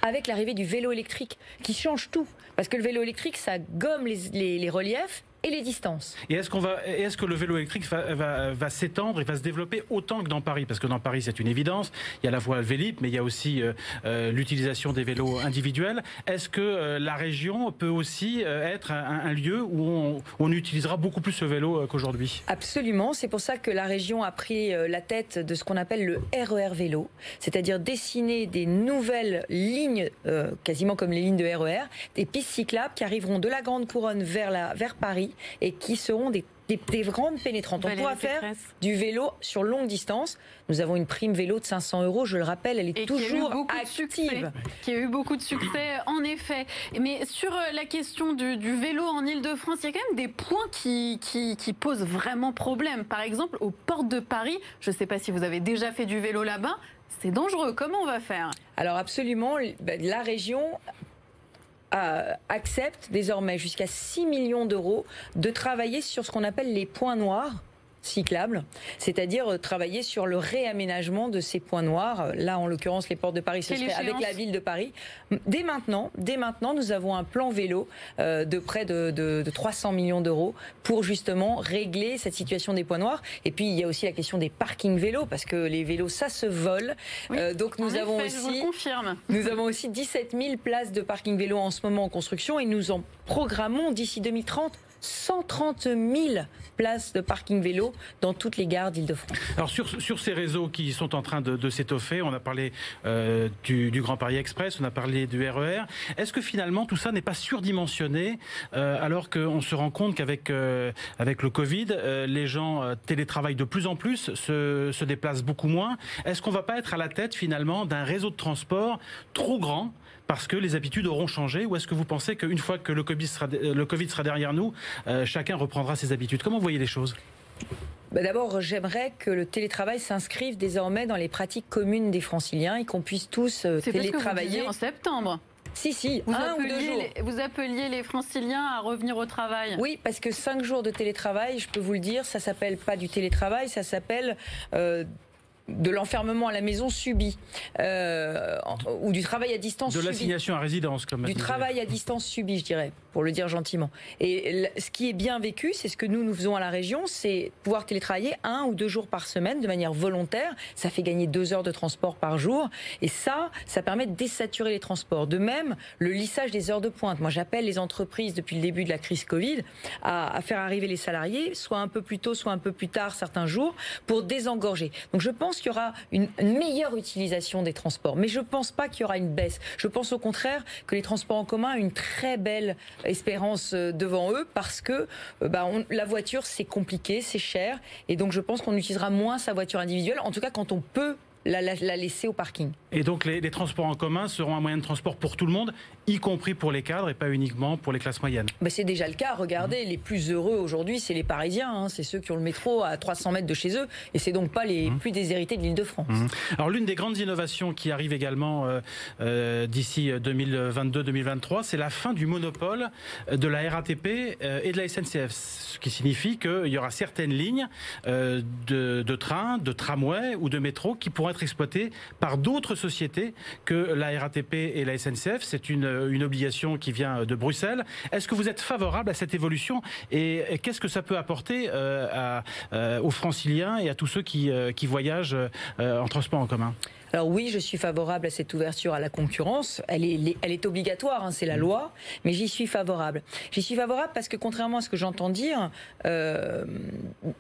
avec l'arrivée du vélo électrique qui change tout. Parce que le vélo électrique, ça gomme les, les reliefs et les distances. Et est-ce qu'on va, est-ce que le vélo électrique va, va, s'étendre et va se développer autant que dans Paris? Parce que dans Paris, c'est une évidence. Il y a la voie Vélib, mais il y a aussi euh, euh, l'utilisation des vélos individuels. Est-ce que euh, la région peut aussi être un, lieu où on, utilisera beaucoup plus ce vélo qu'aujourd'hui? Absolument. C'est pour ça que la région a pris la tête de ce qu'on appelle le RER e vélo, c'est-à-dire dessiner des nouvelles lignes, quasiment comme les lignes de RER, e des pistes cyclables qui arriveront de la Grande Couronne vers, la, vers Paris et qui seront des des, grandes pénétrantes. On pourra faire du vélo sur longue distance. Nous avons une prime vélo de 500 euros, je le rappelle, elle est toujours active. Qui a eu beaucoup de succès, en effet. Mais sur euh, la question du, vélo en Ile-de-France, il y a quand même des points qui, qui, posent vraiment problème. Par exemple, aux portes de Paris, je ne sais pas si vous avez déjà fait du vélo là-bas, c'est dangereux. Comment on va faire? Alors absolument, ben, la région accepte désormais jusqu'à 6 millions d'euros de travailler sur ce qu'on appelle les points noirs cyclables, c'est-à-dire euh, travailler sur le réaménagement de ces points noirs. Là, en l'occurrence, les portes de Paris, ce serait avec la ville de Paris. Dès maintenant, dès maintenant, nous avons un plan vélo euh, de près de, 300 millions d'euros pour justement régler cette situation des points noirs. Et puis, il y a aussi la question des parkings vélos, parce que les vélos, ça se vole. Euh, donc, nous avons aussi, nous avons aussi 17 000 places de parking vélo en ce moment en construction et nous en programmons d'ici 2030 130 000 places de parking vélo dans toutes les gares d'Île-de-France. Alors sur, sur ces réseaux qui sont en train de, s'étoffer, on a parlé euh, du, Grand Paris Express, on a parlé du RER. E Est-ce que finalement tout ça n'est pas surdimensionné euh, alors qu'on se rend compte qu'avec euh, avec le Covid, les gens télétravaillent de plus en plus, se, se déplacent beaucoup moins. Est-ce qu'on va pas être à la tête finalement d'un réseau de transport trop grand parce que les habitudes auront changé Ou est-ce que vous pensez qu'une fois que le COVID sera, le COVID sera derrière nous, euh, chacun reprendra ses habitudes? Comment vous voyez les choses? Bah, D'abord, j'aimerais que le télétravail s'inscrive désormais dans les pratiques communes des franciliens et qu'on puisse tous euh, télétravailler. en septembre. Si, si, vous un ou deux jours. vous appeliez les franciliens à revenir au travail Oui, parce que cinq jours de télétravail, je peux vous le dire, ça s'appelle pas du télétravail, ça s'appelle euh, de l'enfermement à la maison subi euh, ou du travail à distance de l'assignation à résidence comme du travail à distance subi je dirais pour le dire gentiment. Et ce qui est bien vécu c'est ce que nous nous faisons à la région c'est pouvoir télétravailler un ou deux jours par semaine de manière volontaire. Ça fait gagner deux heures de transport par jour. Et ça ça permet de désaturer les transports. De même le lissage des heures de pointe. Moi j'appelle les entreprises depuis le début de la crise Covid à, faire arriver les salariés soit un peu plus tôt soit un peu plus tard certains jours pour désengorger. Donc je pense qu'il y aura une, meilleure utilisation des transports. Mais je ne pense pas qu'il y aura une baisse. Je pense au contraire que les transports en commun ont une très belle espérance euh, devant eux parce que euh, bah, la voiture, c'est compliqué, c'est cher. Et donc je pense qu'on utilisera moins sa voiture individuelle, en tout cas quand on peut la, laisser au parking. Et donc les, transports en commun seront un moyen de transport pour tout le monde, y compris pour les cadres et pas uniquement pour les classes moyennes. Bah, c'est déjà le cas. Regardez, les plus heureux aujourd'hui, c'est les Parisiens. Hein. C'est ceux qui ont le métro à 300 mètres de chez eux. Et c'est donc pas les mmh. plus déshérités de l'Île-de-France. Mmh. Alors l'une des grandes innovations qui arrive également euh, euh, d'ici 2022-2023, c'est la fin du monopole de la RATP euh, et de la SNCF. Ce qui signifie qu'il y aura certaines lignes de, de trains, de tramways ou de métro qui pourront être exploitées par d'autres sociétés que la RATP et la SNCF. C'est une, obligation qui vient de Bruxelles. Est-ce que vous êtes favorable à cette évolution et, qu'est-ce que ça peut apporter euh, euh, aux franciliens et à tous ceux qui, euh, qui voyagent en transport en commun? Alors oui, je suis favorable à cette ouverture à la concurrence. Elle est, elle est obligatoire, hein, c'est la mmh. loi, mais j'y suis favorable. J'y suis favorable parce que contrairement à ce que j'entends dire, euh,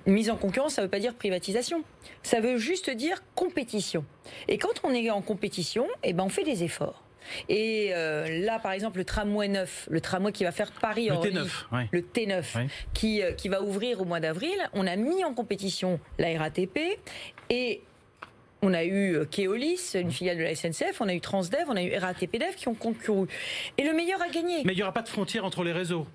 mise en concurrence, ça ne veut pas dire privatisation. Ça veut juste dire compétition. Et quand on est en compétition, eh ben on fait des efforts. Et euh, là, par exemple, le tramway 9, le tramway qui va faire paris le T9, le T9, qui, euh, qui va ouvrir au mois d'avril, on a mis en compétition la RATP et on a eu euh, Keolis, une filiale de la SNCF, on a eu Transdev, on a eu RATPDev qui ont concouru. Et le meilleur a gagné. Mais il n'y aura pas de frontière entre les réseaux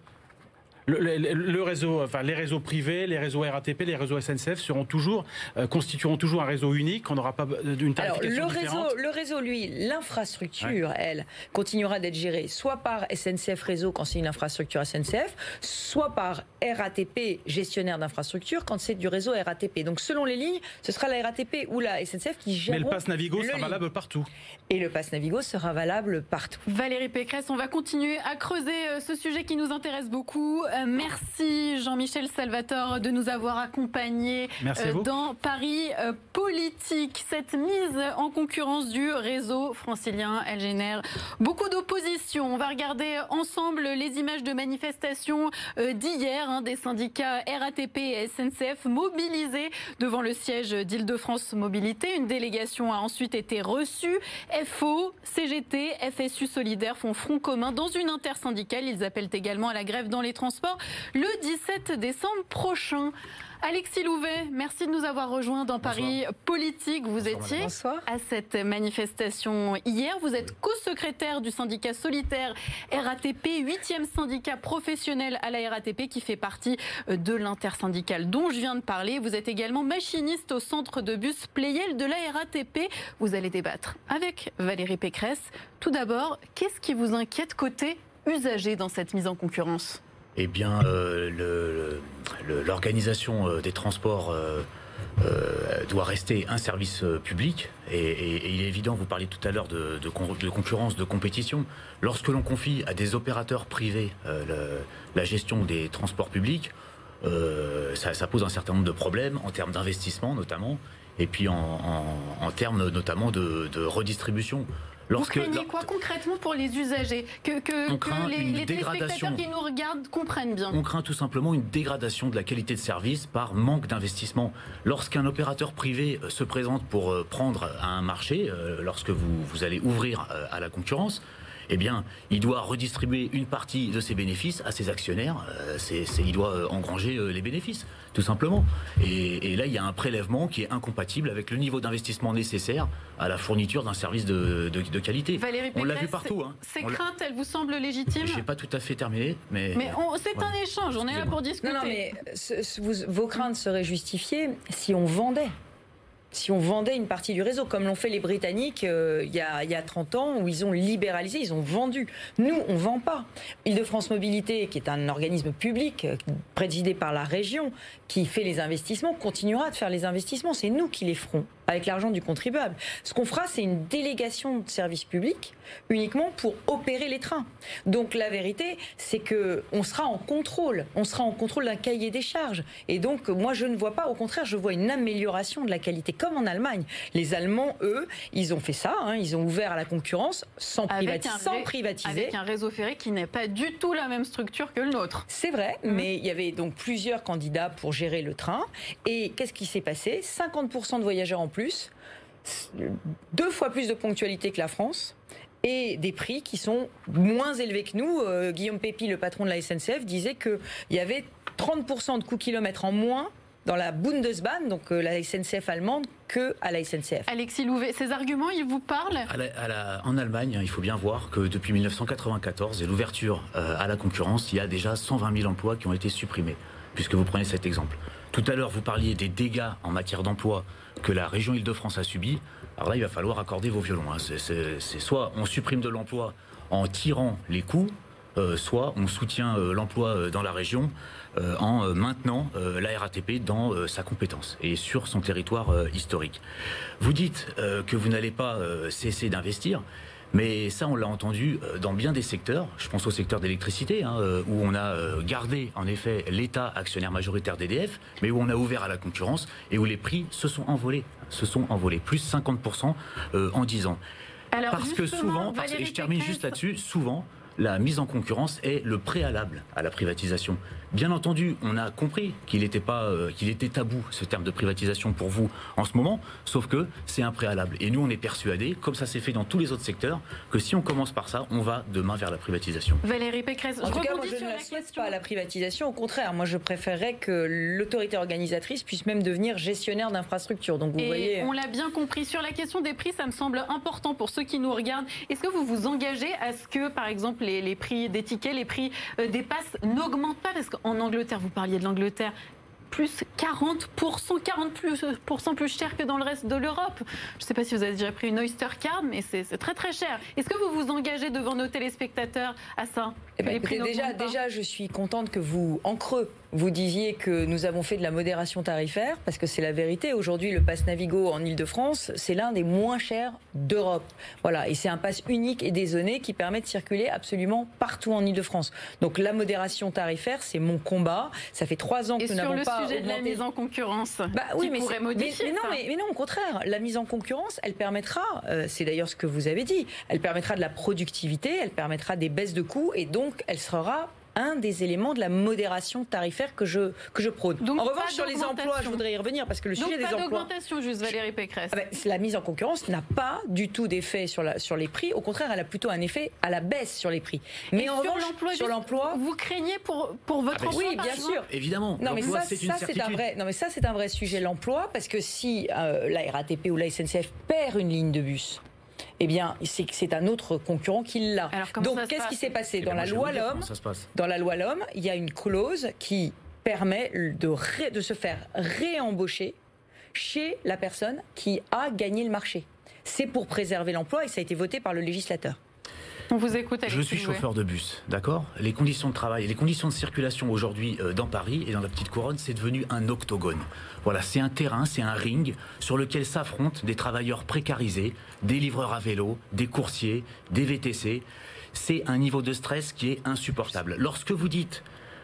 le, réseau, enfin les réseaux privés, les réseaux RATP, les réseaux SNCF seront toujours euh, constitueront toujours un réseau unique. On n'aura pas d'une tarification Alors, le réseau, le réseau, lui, l'infrastructure, elle, continuera d'être gérée soit par SNCF Réseau quand c'est une infrastructure SNCF, soit par RATP gestionnaire d'infrastructure quand c'est du réseau RATP. Donc selon les lignes, ce sera la RATP ou la SNCF qui gère. Mais le pass Navigo sera valable partout. Et le pass Navigo sera valable partout. Valérie Pécresse, on va continuer à creuser euh, ce sujet qui nous intéresse beaucoup. Euh, merci Jean-Michel Salvatore de nous avoir accompagnés euh, dans Paris euh, Politique. Cette mise en concurrence du réseau francilien, elle génère beaucoup d'opposition. On va regarder ensemble les images de manifestations d'hier hein, des syndicats RATP et SNCF mobilisés devant le siège d'Île-de-France Mobilité. Une délégation a ensuite été reçue. FO, CGT, FSU Solidaire font front commun dans une intersyndicale. Ils appellent également à la grève dans les transports le 17 décembre prochain. Alexis Louvet, merci de nous avoir rejoints dans Paris Politique. Vous étiez à cette manifestation hier. Vous êtes co-secrétaire du syndicat solitaire RATP, 8e syndicat professionnel à la RATP qui fait partie euh, de l'intersyndicale dont je viens de parler. Vous êtes également machiniste au centre de bus Playel de la RATP. Vous allez débattre avec Valérie Pécresse. Tout d'abord, qu'est-ce qui vous inquiète côté usager dans cette mise en concurrence? Eh bien, euh, l'organisation euh, des transports euh, doit rester un service public. Et, il est évident, vous parliez tout à l'heure de, concurrence, de compétition. Lorsque l'on confie à des opérateurs privés la gestion des transports publics, ça, pose un certain nombre de problèmes en termes d'investissement notamment, et puis en, termes notamment de redistribution. Vous craignez quoi concrètement pour les usagers Que, que, les, téléspectateurs qui nous regardent comprennent bien On craint tout simplement une dégradation de la qualité de service par manque d'investissement. Lorsqu'un opérateur privé euh, se présente pour euh, prendre un marché, euh, lorsque vous, vous allez ouvrir à la concurrence, eh bien, il doit redistribuer une partie de ses bénéfices à ses actionnaires. Euh, il doit euh, engranger euh, les bénéfices, tout simplement. Et, là, il y a un prélèvement qui est incompatible avec le niveau d'investissement nécessaire à la fourniture d'un service de, qualité. Valérie on l'a vu partout. Hein. Ces craintes, elles vous semblent légitimes Je n'ai pas tout à fait terminé, mais. Mais c'est un échange. On est là pour discuter. Non, non mais vos craintes seraient justifiées si on vendait si on vendait une partie du réseau, comme l'ont fait les Britanniques euh, il, y a, il, y a, 30 ans, où ils ont libéralisé, ils ont vendu. Nous, on ne vend pas. Île-de-France Mobilité, qui est un organisme public euh, présidé par la région, qui fait les investissements, continuera de faire les investissements. C'est nous qui les ferons avec l'argent du contribuable. Ce qu'on fera, c'est une délégation de service public uniquement pour opérer les trains. Donc la vérité, c'est que on sera en contrôle, on sera en contrôle d'un cahier des charges. Et donc moi, je ne vois pas, au contraire, je vois une amélioration de la qualité, comme en Allemagne. Les Allemands, eux, ils ont fait ça, hein, ils ont ouvert à la concurrence sans, sans privatiser. Avec un réseau ferré qui n'est pas du tout la même structure que le nôtre. C'est vrai, mmh. mais il y avait donc plusieurs candidats pour gérer le train. Et qu'est-ce qui s'est passé? 50% de voyageurs en plus, deux fois plus de ponctualité que la France et des prix qui sont moins élevés que nous. Euh, Guillaume Pépi, le patron de la SNCF, disait qu'il y avait 30% de coûts kilomètres en moins dans la Bundesbahn, donc euh, la SNCF allemande, que à la SNCF. Alexis Louvet, ces arguments, ils vous parlent? En Allemagne, il faut bien voir que depuis 1994 et l'ouverture euh, à la concurrence, il y a déjà 120 000 emplois qui ont été supprimés, puisque vous prenez cet exemple. Tout à l'heure, vous parliez des dégâts en matière d'emploi que la région Île-de-France a subis. Alors là, il va falloir accorder vos violons. Hein. C'est soit on supprime de l'emploi en tirant les coûts, euh, soit on soutient euh, l'emploi euh, dans la région en maintenant la RATP dans sa compétence et sur son territoire historique. Vous dites que vous n'allez pas cesser d'investir. Mais ça, on l'a entendu euh, dans bien des secteurs. Je pense au secteur d'électricité, hein, euh, où on a euh, gardé en effet l'État actionnaire majoritaire d'EDF, mais où on a ouvert à la concurrence et où les prix se sont envolés, se sont envolés, plus 50% en 10 ans. parce que souvent, et je termine juste là-dessus, souvent, la mise en concurrence est le préalable à la privatisation. Bien entendu, on a compris qu'il était pas, euh, qu'il était tabou ce terme de privatisation pour vous en ce moment, sauf que c'est un préalable. Et nous, on est persuadés, comme ça s'est fait dans tous les autres secteurs, que si on commence par ça, on va demain vers la privatisation. Valérie Pécresse, en tout cas, moi, je ne la souhaite pas la privatisation. Au contraire, moi, je préférerais que l'autorité organisatrice puisse même devenir gestionnaire d'infrastructures. Donc, vous Et voyez, on l'a bien compris. Sur la question des prix, ça me semble important pour ceux qui nous regardent. Est-ce que vous vous engagez à ce que, par exemple, les, les prix des tickets, les prix euh, des passes n'augmentent pas? Parce qu'en Angleterre, vous parliez de l'Angleterre, plus 40%, 40% plus, plus cher que dans le reste de l'Europe. Je ne sais pas si vous avez déjà pris une Oyster Card, mais c'est très très cher. Est-ce que vous vous engagez devant nos téléspectateurs à ça? Eh ben, déjà, déjà, je suis contente que vous, en creux, vous disiez que nous avons fait de la modération tarifaire, parce que c'est la vérité. Aujourd'hui, le pass Navigo en Ile-de-France, c'est l'un des moins chers d'Europe. Voilà, et c'est un pass unique et dézoné qui permet de circuler absolument partout en Ile-de-France. Donc la modération tarifaire, c'est mon combat. Ça fait trois ans que nous n'avons pas sujet de la mise en concurrence, bah, oui, mais, pourrait modifier mais, non, mais, non, au contraire, la mise en concurrence, elle permettra, euh, c'est d'ailleurs ce que vous avez dit, elle permettra de la productivité, elle permettra des baisses de coûts et donc elle sera un des éléments de la modération tarifaire que je, que je prône. Donc, en revanche, sur les emplois, je voudrais y revenir parce que le sujet des emplois. d'augmentation, juste Valérie Pécresse. Ah ben, la mise en concurrence n'a pas du tout d'effet sur, la, sur les prix. Au contraire, elle a plutôt un effet à la baisse sur les prix. Mais en revanche, sur l'emploi. Vous craignez pour, pour votre ah ben, emploi Oui, bien sûr. Évidemment. Non, mais ça, c'est un vrai, non, mais ça, c'est un vrai sujet, l'emploi, parce que si euh, la RATP ou la SNCF perd une ligne de bus, eh bien, c'est un autre concurrent qui l'a. Donc, qu'est-ce qui s'est passé dans la, loi L'Homme Dans la loi L'Homme, il y a une clause qui permet de, de se faire réembaucher chez la personne qui a gagné le marché. C'est pour préserver l'emploi et ça a été voté par le législateur. On vous écoute. Je suis chauffeur de bus, d'accord? Les conditions de travail, les conditions de circulation aujourd'hui euh, dans Paris et dans la petite couronne, c'est devenu un octogone. Voilà, c'est un terrain, c'est un ring sur lequel s'affrontent des travailleurs précarisés, des livreurs à vélo, des coursiers, des VTC. C'est un niveau de stress qui est insupportable. Lorsque vous dites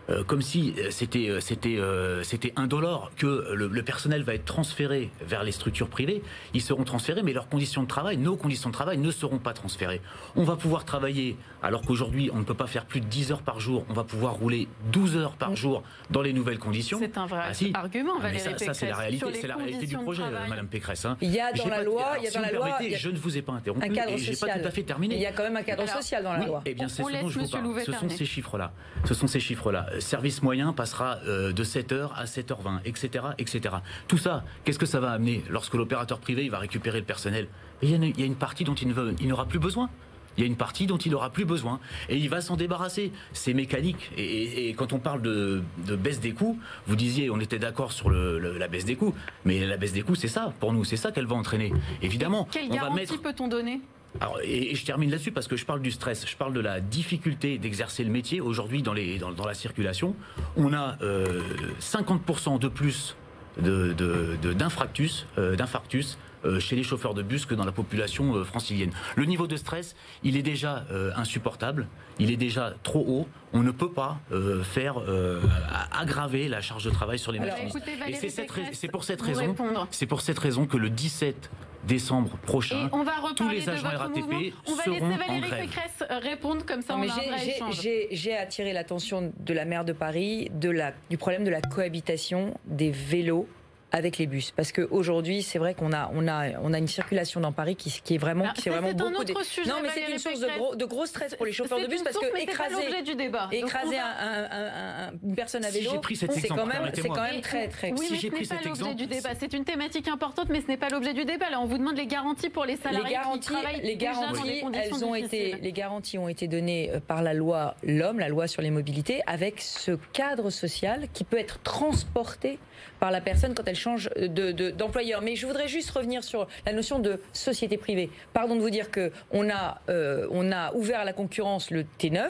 euh, comme si euh, c'était euh, c'était c'était indolore que le, personnel va être transféré vers les structures privées. Ils seront transférés, mais leurs conditions de travail, nos conditions de travail, ne seront pas transférées. On va pouvoir travailler alors qu'aujourd'hui on ne peut pas faire plus de 10 heures par jour. On va pouvoir rouler 12 heures par jour dans les nouvelles conditions. C'est un vrai ah, argument, ah, Valérie ça, c'est la réalité, c'est la réalité du projet, Madame Pécresse. Hein. Il y a dans la loi, il y a dans la loi, je ne vous ai pas interrompu. Un cadre social. pas tout à fait terminé. Il y a quand même un cadre social dans la loi. Eh bien, c'est ce dont je vous parle. Ce sont ces chiffres-là. Ce sont ces chiffres-là service moyen passera euh, de 7h à 7h20, etc., etc. Tout ça, qu'est-ce que ça va amener? Lorsque l'opérateur privé il va récupérer le personnel il y, a une, partie dont il n'aura plus besoin. Il y a une partie dont il n'aura plus besoin et il va s'en débarrasser. C'est mécanique. Et, quand on parle de, baisse des coûts, vous disiez, on était d'accord sur la baisse des coûts, mais la baisse des coûts, c'est ça pour nous, c'est ça qu'elle va entraîner. Évidemment. Quelle garantie peut-on donner? Et, je termine là-dessus parce que je parle du stress, je parle de la difficulté d'exercer le métier. Aujourd'hui, dans, dans, la circulation, on a 50% euh, de plus d'infarctus de, d'infarctus euh, chez les chauffeurs de bus que dans la population euh, francilienne. Le niveau de stress, il est déjà insupportable, il est déjà trop haut. On ne peut pas faire aggraver la charge de travail sur les machinistes. Et c'est pour cette raison, c'est pour cette raison que le 17 décembre prochain, on va tous les agents RATP on va seront laisser Valérie Pécresse répondre comme ça. J'ai attiré l'attention de la maire de Paris de la, du problème de la cohabitation des vélos avec les bus. Parce qu'aujourd'hui, c'est vrai qu'on a, on a, on a une circulation dans Paris qui, qui est vraiment, qui est vraiment beaucoup. De... Sujet, non, mais c'est une source de gros, de gros stress pour les chauffeurs de bus parce que écraser, du débat. écraser un, une personne à vélo, c'est quand même, c'est quand même très, très. Oui, mais ce n'est pas l'objet du débat. C'est une thématique importante, mais ce n'est pas l'objet du débat. Là, on vous demande les garanties pour les salariés les garanties, qui travaillent les garanties, dans elles ont été, les garanties ont été données euh, par la loi l'homme, la loi sur les mobilités, avec ce cadre social qui peut être transporté par la personne quand elle change d'employeur. De, Mais je voudrais juste revenir sur la notion de société privée. Pardon de vous dire que on a, euh, on a ouvert à la concurrence le T9.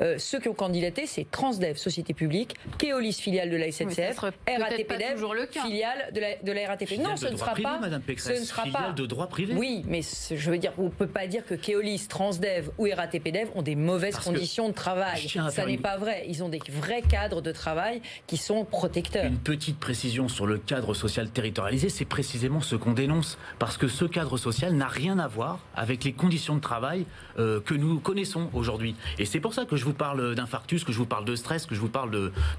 Euh, ceux qui ont candidaté, c'est Transdev, société publique, Keolis, filiale de la SNCF, RATP Dev, filiale de la, de la RATP. non, ce ne sera pas. Madame ce ne sera pas de droit privé. Oui, mais je veux dire, on ne peut pas dire que Keolis, Transdev ou RATP Dev ont des mauvaises conditions de travail. Ça n'est pas vrai. Ils ont des vrais cadres de travail qui sont protecteurs. Une petite précision sur le cadre social territorialisé, c'est précisément ce qu'on dénonce. Parce que ce cadre social n'a rien à voir avec les conditions de travail euh, que nous connaissons aujourd'hui. Et c'est pour ça que je vous parle d'infarctus, que je vous parle de stress, que je vous parle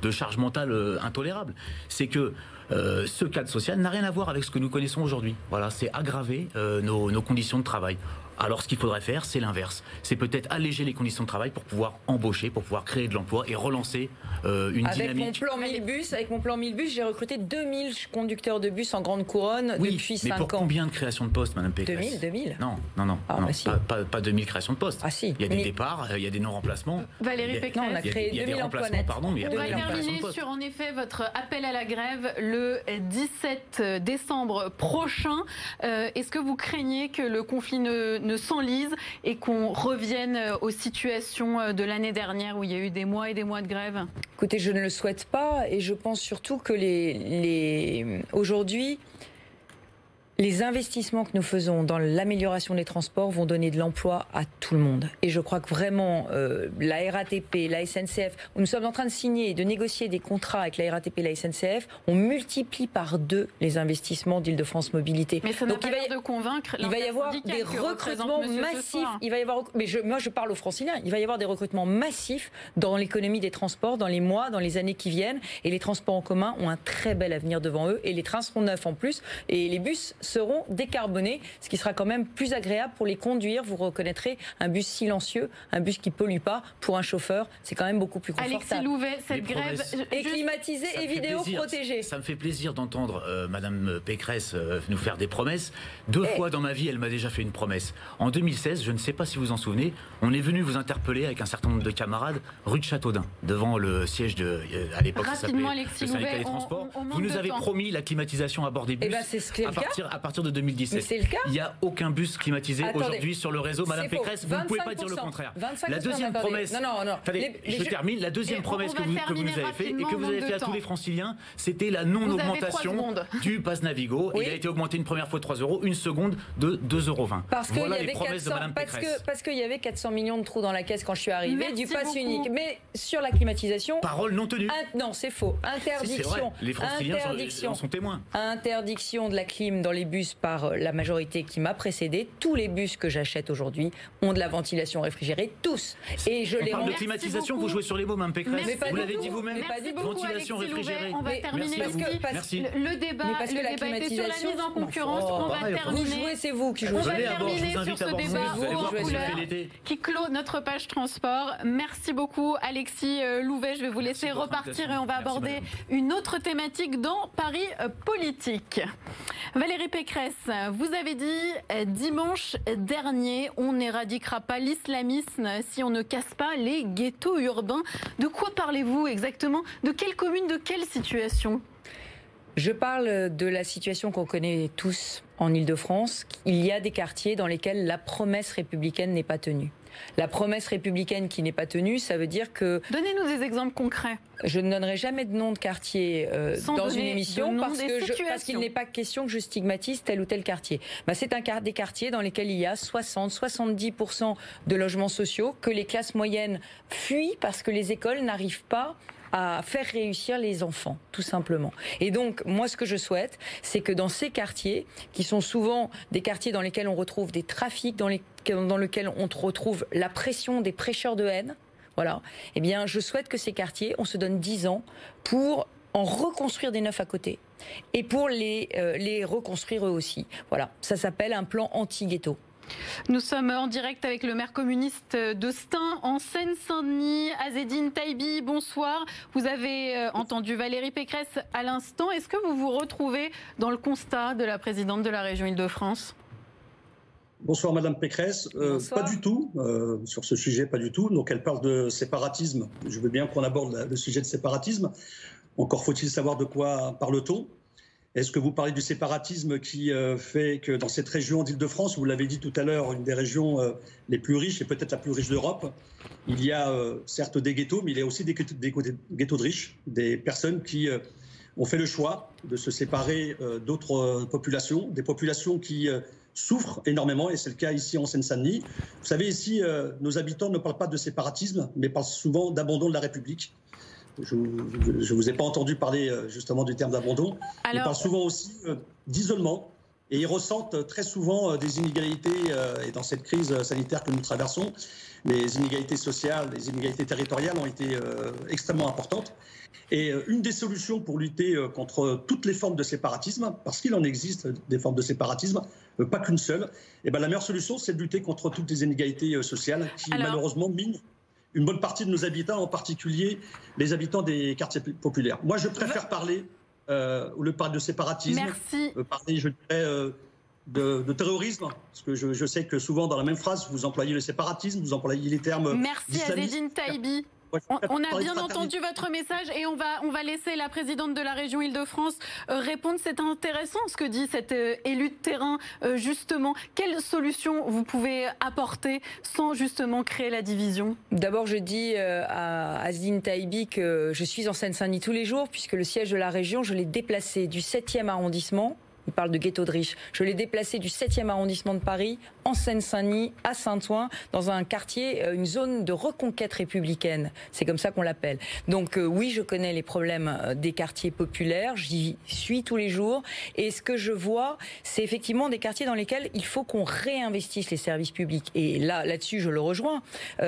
de, charge mentale euh, intolérable. C'est que euh, ce cadre social n'a rien à voir avec ce que nous connaissons aujourd'hui. Voilà, c'est aggraver nos conditions de travail. Alors ce qu'il faudrait faire, c'est l'inverse. C'est peut-être alléger les conditions de travail pour pouvoir embaucher, pour pouvoir créer de l'emploi et relancer euh, une avec dynamique. Mon plan 1000 bus, avec mon plan 1000 bus, j'ai recruté 2000 conducteurs de bus en grande couronne depuis 5 ans. Mais pour combien de créations de postes, Madame Pécresse 2000, 2000 Non, non, non, ah, bah pas, pas, 2000 créations de postes. Ah si. Il y a des départs, il y a des non-remplacements. Valérie Pécresse. Non, on a créé 2000 emplois nets. Pardon, mais il y a on va terminer sur en effet votre appel à la grève le 17 décembre prochain. Euh, est-ce que vous craignez que le conflit ne, ne s'enlise et qu'on revienne euh, aux situations euh, de l'année dernière où il y a eu des mois et des mois de grève? Écoutez, je ne le souhaite pas et je pense surtout que les, les... aujourd'hui, les investissements que nous faisons dans l'amélioration des transports vont donner de l'emploi à tout le monde. Et je crois que vraiment, euh, la RATP, la SNCF, nous sommes en train de signer et de négocier des contrats avec la RATP et la SNCF, on multiplie par deux les investissements d'Île-de-France Mobilité. Mais ça n'a pas l'air de convaincre. Il va y avoir des recrutements massifs. Il va y avoir, mais je, moi je parle aux franciliens, il va y avoir des recrutements massifs dans l'économie des transports dans les mois, dans les années qui viennent. Et les transports en commun ont un très bel avenir devant eux. Et les trains seront neufs en plus. Et les bus seront décarbonés, ce qui sera quand même plus agréable pour les conduire. Vous reconnaîtrez un bus silencieux, un bus qui pollue pas. Pour un chauffeur, c'est quand même beaucoup plus confortable. Alexis Louvet, cette grève est climatisée et vidéo protégée. Ça me fait plaisir d'entendre euh, Madame Pécresse euh, nous faire des promesses. Deux fois dans ma vie, elle m'a déjà fait une promesse. En 2016, je ne sais pas si vous en souvenez, on est venu vous interpeller avec un certain nombre de camarades rue de Châteaudun, devant le siège de, euh, à l'époque, ça s'appelait le syndicat des transports. vous nous avez promis la climatisation à bord des eh bus ben, à, partir, à partir de 2017. c'est le cas. Il n'y a aucun bus climatisé aujourd'hui sur le réseau. Madame Pécresse, vous ne pouvez pas dire le contraire. La deuxième promesse. Non, non, non. je termine. La deuxième promesse que vous, nous avez faite et que vous avez fait à tous les franciliens, c'était la non-augmentation du pass Navigo. Il a été augmenté une première fois de 3 euros, une seconde de 2,20 euros. Parce voilà les promesses de Madame Pécresse. Parce qu'il y avait 400 millions de trous dans la caisse quand je suis arrivée du pass unique. Mais sur la climatisation. Parole non tenue. Non, c'est faux. Interdiction. Les franciliens en sont témoins. Interdiction de la clim dans les bus par la majorité qui m'a précédé, tous les bus que j'achète aujourd'hui ont de la ventilation réfrigérée, tous. Et je On les parle de climatisation, vous jouez sur les mots, Mme Pécresse. vous l'avez dit vous-même. Ventilation réfrigérée. On va terminer merci. Le débat, le débat était sur la mise en concurrence. On va terminer. Vous jouez, c'est vous qui jouez. On va terminer sur ce débat qui clôt notre page transport. Merci beaucoup, Alexis euh, Louvet. Je vais vous laisser repartir et on va aborder une autre thématique dans Paris euh, politique. Valérie Pécresse, vous avez dit euh, dimanche dernier, on n'éradiquera pas l'islamisme si on ne casse pas les ghettos urbains. De quoi parlez-vous exactement? De quelle commune De quelle situation? Je parle de la situation qu'on connaît tous en Ile-de-France. Il y a des quartiers dans lesquels la promesse républicaine n'est pas tenue. La promesse républicaine qui n'est pas tenue, ça veut dire que... Donnez-nous des exemples concrets. Je ne donnerai jamais de nom de quartier euh, dans une émission parce, parce qu'il n'est pas question que je stigmatise tel ou tel quartier. Bah, c'est un des quartiers dans lesquels il y a 60-70% de logements sociaux que les classes moyennes fuient parce que les écoles n'arrivent pas à faire réussir les enfants, tout simplement. Et donc, moi, ce que je souhaite, c'est que dans ces quartiers, qui sont souvent des quartiers dans lesquels on retrouve des trafics, dans, les, dans lesquels on retrouve la pression des prêcheurs de haine, voilà, eh bien, je souhaite que ces quartiers, on se donne 10 ans pour en reconstruire des neufs à côté et pour les, euh, les reconstruire eux aussi. Voilà, ça s'appelle un plan anti-ghetto. Nous sommes en direct avec le maire communiste de Stein, en Seine-Saint-Denis, Azedine Taibi. Bonsoir. Vous avez euh, entendu Valérie Pécresse à l'instant. Est-ce que vous vous retrouvez dans le constat de la présidente de la région Île-de-France? Bonsoir Madame Pécresse. Euh, pas du tout, euh, sur ce sujet, pas du tout. Donc elle parle de séparatisme. Je veux bien qu'on aborde le sujet de séparatisme. Encore faut-il savoir de quoi parle-t-on Est-ce que vous parlez du séparatisme qui fait que dans cette région d'Île-de-France, vous l'avez dit tout à l'heure, une des régions les plus riches et peut-être la plus riche d'Europe, il y a certes des ghettos, mais il y a aussi des, ghettos de riches, des personnes qui ont fait le choix de se séparer d'autres populations, des populations qui souffrent énormément, et c'est le cas ici en Seine-Saint-Denis. Vous savez, ici, euh, nos habitants ne parlent pas de séparatisme, mais parlent souvent d'abandon de la République. Je ne vous ai pas entendu parler euh, justement du terme d'abandon. Ils parlent souvent aussi euh, d'isolement, et ils ressentent très souvent des inégalités, et dans cette crise sanitaire que nous traversons, les inégalités sociales, les inégalités territoriales ont été extrêmement importantes. Et une des solutions pour lutter contre toutes les formes de séparatisme, parce qu'il en existe des formes de séparatisme, euh, pas qu'une seule, et eh ben, la meilleure solution, c'est de lutter contre toutes les inégalités euh, sociales qui, malheureusement, minent une bonne partie de nos habitants, en particulier les habitants des quartiers populaires. Moi, je préfère parler, euh, le parler de séparatisme, Merci. parler, je dirais, de, terrorisme, parce que je, sais que souvent, dans la même phrase, vous employez le séparatisme, vous employez les termes. Merci Azedine Taibi. On, a bien entendu votre message et on va, on va laisser la présidente de la région Île-de-France euh, répondre. C'est intéressant ce que dit cet euh, élu de terrain, euh, justement. Quelle solution vous pouvez apporter sans justement créer la division? D'abord, je dis à Azine Taïbi que je suis en Seine-Saint-Denis tous les jours, puisque le siège de la région, je l'ai déplacé du 7e arrondissement il parle de ghetto de riches. Je l'ai déplacé du 7e arrondissement de Paris en Seine-Saint-Denis à Saint-Ouen dans un quartier, euh, une zone de reconquête républicaine. C'est comme ça qu'on l'appelle. Donc euh, oui, je connais les problèmes euh, des quartiers populaires. J'y suis tous les jours. Et ce que je vois, c'est effectivement des quartiers dans lesquels il faut qu'on réinvestisse les services publics. Et là, là-dessus, je le rejoins.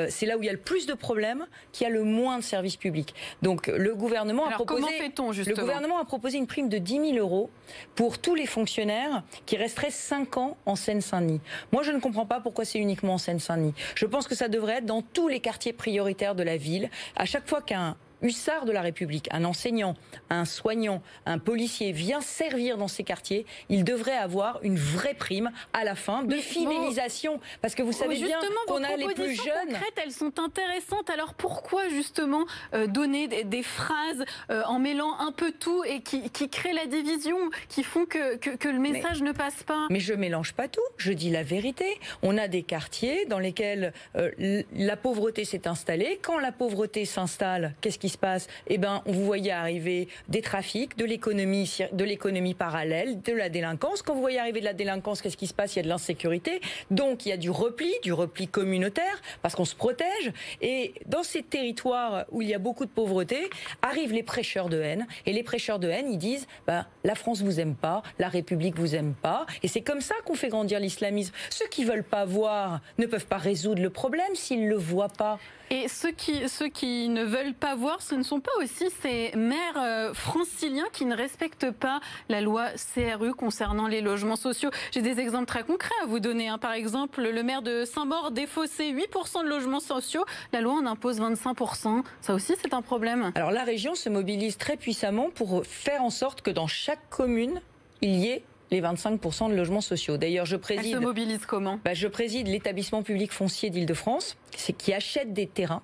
c'est là où il y a le plus de problèmes, qu'il y a le moins de services publics. Donc le gouvernement a proposé. Le gouvernement a proposé une prime de 10 000 euros pour tous les fonctionnaires qui resteraient 5 ans en Seine-Saint-Denis. Moi, je ne comprends pas pourquoi c'est uniquement en Seine-Saint-Denis. Je pense que ça devrait être dans tous les quartiers prioritaires de la ville. À chaque fois qu'un hussard de la République, un enseignant, un soignant, un policier vient servir dans ces quartiers, il devrait avoir une vraie prime à la fin de fidélisation. Parce que vous savez bien qu'on a les plus jeunes. Concrètes, elles sont intéressantes. Alors pourquoi justement euh, donner des, phrases euh, en mêlant un peu tout et qui, créent la division, qui font que, que, le message ne passe pas? Mais je mélange pas tout. Je dis la vérité. On a des quartiers dans lesquels euh, la pauvreté s'est installée. Quand la pauvreté s'installe, qu'est-ce qui se passe Eh ben, vous voyez arriver des trafics, de l'économie, de l'économie parallèle, de la délinquance. Quand vous voyez arriver de la délinquance, qu'est-ce qui se passe? Il y a de l'insécurité. Donc, il y a du repli, du repli communautaire, parce qu'on se protège. Et dans ces territoires où il y a beaucoup de pauvreté, arrivent les prêcheurs de haine. Et les prêcheurs de haine, ils disent bah, la France vous aime pas, la République vous aime pas. Et c'est comme ça qu'on fait grandir l'islamisme. Ceux qui veulent pas voir ne peuvent pas résoudre le problème s'ils le voient pas. Et ceux qui, ne veulent pas voir, ce ne sont pas aussi ces maires euh, franciliens qui ne respectent pas la loi CRU concernant les logements sociaux. J'ai des exemples très concrets à vous donner. Hein. Par exemple, le maire de Saint-Maur défaussé 8% de logements sociaux. La loi en impose 25%. Ça aussi, c'est un problème. Alors la région se mobilise très puissamment pour faire en sorte que dans chaque commune, il y ait les 25% de logements sociaux. D'ailleurs, je préside. Elle se mobilise comment? Bah, Je préside l'établissement public foncier d'Île-de-France, qui achète des terrains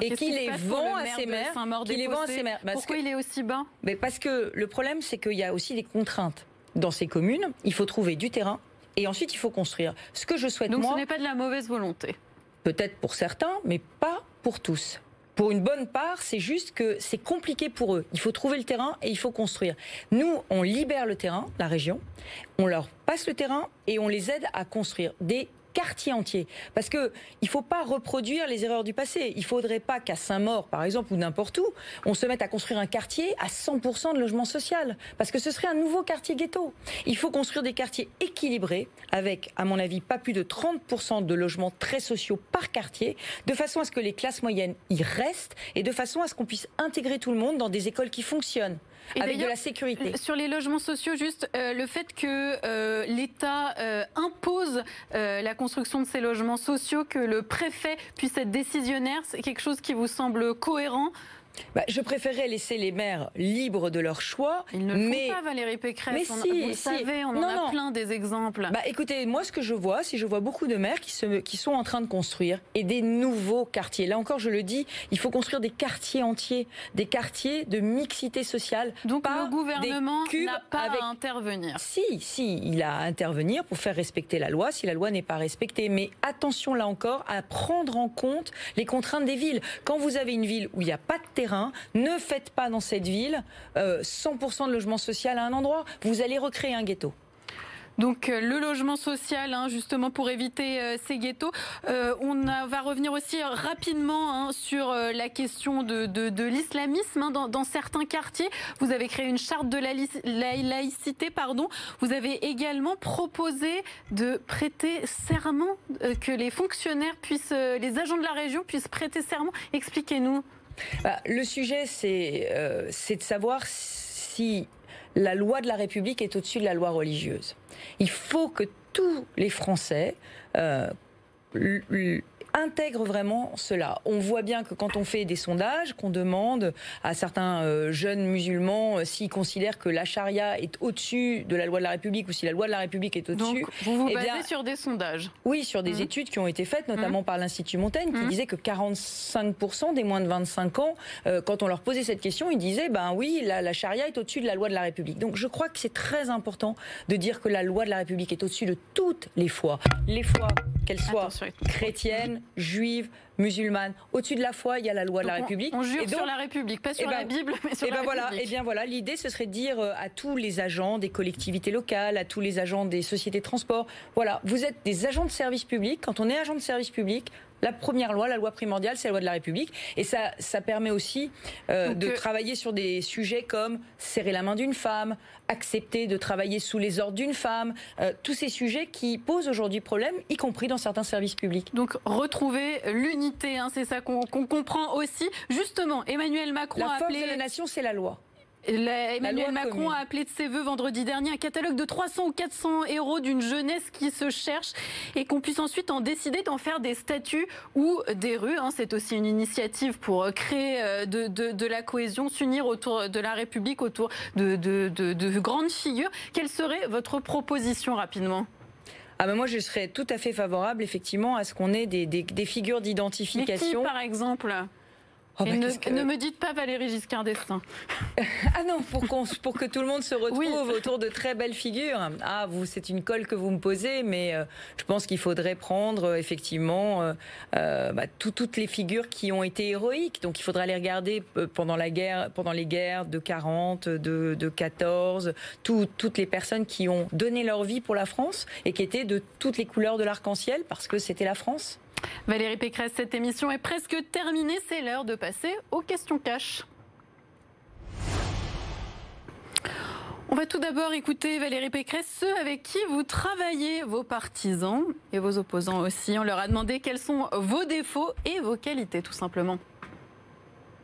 et, qui les vend à ses maires. Qui les vend à ses maires. Pourquoi il est aussi bas? Mais Parce que le problème, c'est qu'il y a aussi des contraintes dans ces communes. Il faut trouver du terrain et ensuite il faut construire. Ce que je souhaite Donc moi. ce n'est pas de la mauvaise volonté? Peut-être pour certains, mais pas pour tous. Pour une bonne part, c'est juste que c'est compliqué pour eux. Il faut trouver le terrain et il faut construire. Nous, on libère le terrain, la région, on leur passe le terrain et on les aide à construire des quartier entier. Parce que il faut pas reproduire les erreurs du passé. Il faudrait pas qu'à Saint-Maur, par exemple, ou n'importe où, on se mette à construire un quartier à 100% de logement social. Parce que ce serait un nouveau quartier ghetto. Il faut construire des quartiers équilibrés, avec, à mon avis, pas plus de 30% de logements très sociaux par quartier, de façon à ce que les classes moyennes y restent et de façon à ce qu'on puisse intégrer tout le monde dans des écoles qui fonctionnent. Et avec de la sécurité. Euh, sur les logements sociaux, juste euh, le fait que euh, l'État impose la construction de ces logements sociaux, que le préfet puisse être décisionnaire, c'est quelque chose qui vous semble cohérent bah, je préférerais laisser les maires libres de leur choix. Ils ne mais... font pas, Valérie Pécresse. Mais on, si, vous le savez, on en a plein des exemples. Bah, écoutez, moi, ce que je vois, c'est je vois beaucoup de maires qui, se, qui sont en train de construire et des nouveaux quartiers. Là encore, je le dis, il faut construire des quartiers entiers, des quartiers de mixité sociale. Donc le gouvernement n'a pas à intervenir. Si, si, il a à intervenir pour faire respecter la loi si la loi n'est pas respectée. Mais attention là encore à prendre en compte les contraintes des villes. Quand vous avez une ville où il n'y a pas de terrain, ne faites pas dans cette ville 100% euh, de logement social à un endroit. Vous allez recréer un ghetto. Donc euh, le logement social, hein, justement pour éviter euh, ces ghettos. on va revenir aussi rapidement hein, sur la question de, l'islamisme hein, dans, certains quartiers. Vous avez créé une charte de la, laïcité, pardon. Vous avez également proposé de prêter serment, que les fonctionnaires puissent, les agents de la région puissent prêter serment. Expliquez-nous. Bah, le sujet, euh, c'est de savoir si la loi de la République est au-dessus de la loi religieuse. Il faut que tous les Français euh, intègre vraiment cela. On voit bien que quand on fait des sondages, qu'on demande à certains euh, jeunes musulmans euh, s'ils considèrent que la charia est au-dessus de la loi de la République ou si la loi de la République est au-dessus. Donc, vous vous eh basez sur des sondages Oui, sur des mmh. études qui ont été faites, notamment mmh. par l'Institut Montaigne, qui mmh. disait que 45% des moins de 25 ans, euh, quand on leur posait cette question, ils disaient ben oui, la, la charia est au-dessus de la loi de la République. Donc je crois que c'est très important de dire que la loi de la République est au-dessus de toutes les foi. Les foi, qu'elles soient chrétiennes, juive, musulmane. Au-dessus de la foi, il y a la loi de la République. On jure sur la République, pas sur eh la ben, Bible, mais sur et eh ben la voilà, Et eh bien voilà, l'idée, ce serait de dire euh, à tous les agents des collectivités locales, à tous les agents des sociétés de transport, voilà, vous êtes des agents de service public. Quand on est agent de service public, la première loi, la loi primordiale, c'est la loi de la République. Et ça, ça permet aussi euh, de euh, travailler sur des sujets comme serrer la main d'une femme, accepter de travailler sous les ordres d'une femme, euh, tous ces sujets qui posent aujourd'hui problème, y compris dans certains services publics. Donc retrouver l'unité, hein, c'est ça qu'on comprend aussi. Justement, Emmanuel Macron la a force de la nation, c'est la loi. Emmanuel Macron a appelé de ses voeux vendredi dernier un catalogue de 300 ou 400 héros d'une jeunesse qui se cherche et qu'on puisse ensuite en décider d'en faire des statues ou des rues. Hein. C'est aussi une initiative pour créer euh, de, la cohésion, s'unir autour de la République, autour de, grandes figures. Quelle serait votre proposition rapidement? Ah ben moi, je serais tout à fait favorable, effectivement, à ce qu'on ait des, des figures d'identification. par exemple? Oh, bah, ne, me dites pas Valérie Giscard d'Estaing. ah non, pour, pour, que tout le monde se retrouve autour de très belles figures. Ah, vous, c'est une colle que vous me posez, mais euh, je pense qu'il faudrait prendre euh, effectivement euh, bah, toutes les figures qui ont été héroïques. Donc, il faudrait les regarder pendant la guerre, pendant les guerres de 40, de, de 14, toutes les personnes qui ont donné leur vie pour la France et qui étaient de toutes les couleurs de l'arc-en-ciel parce que c'était la France. Valérie Pécresse, cette émission est presque terminée. C'est l'heure de passer aux questions cash. On va tout d'abord écouter Valérie Pécresse, ceux avec qui vous travaillez, vos partisans et vos opposants aussi. On leur a demandé quels sont vos défauts et vos qualités, tout simplement.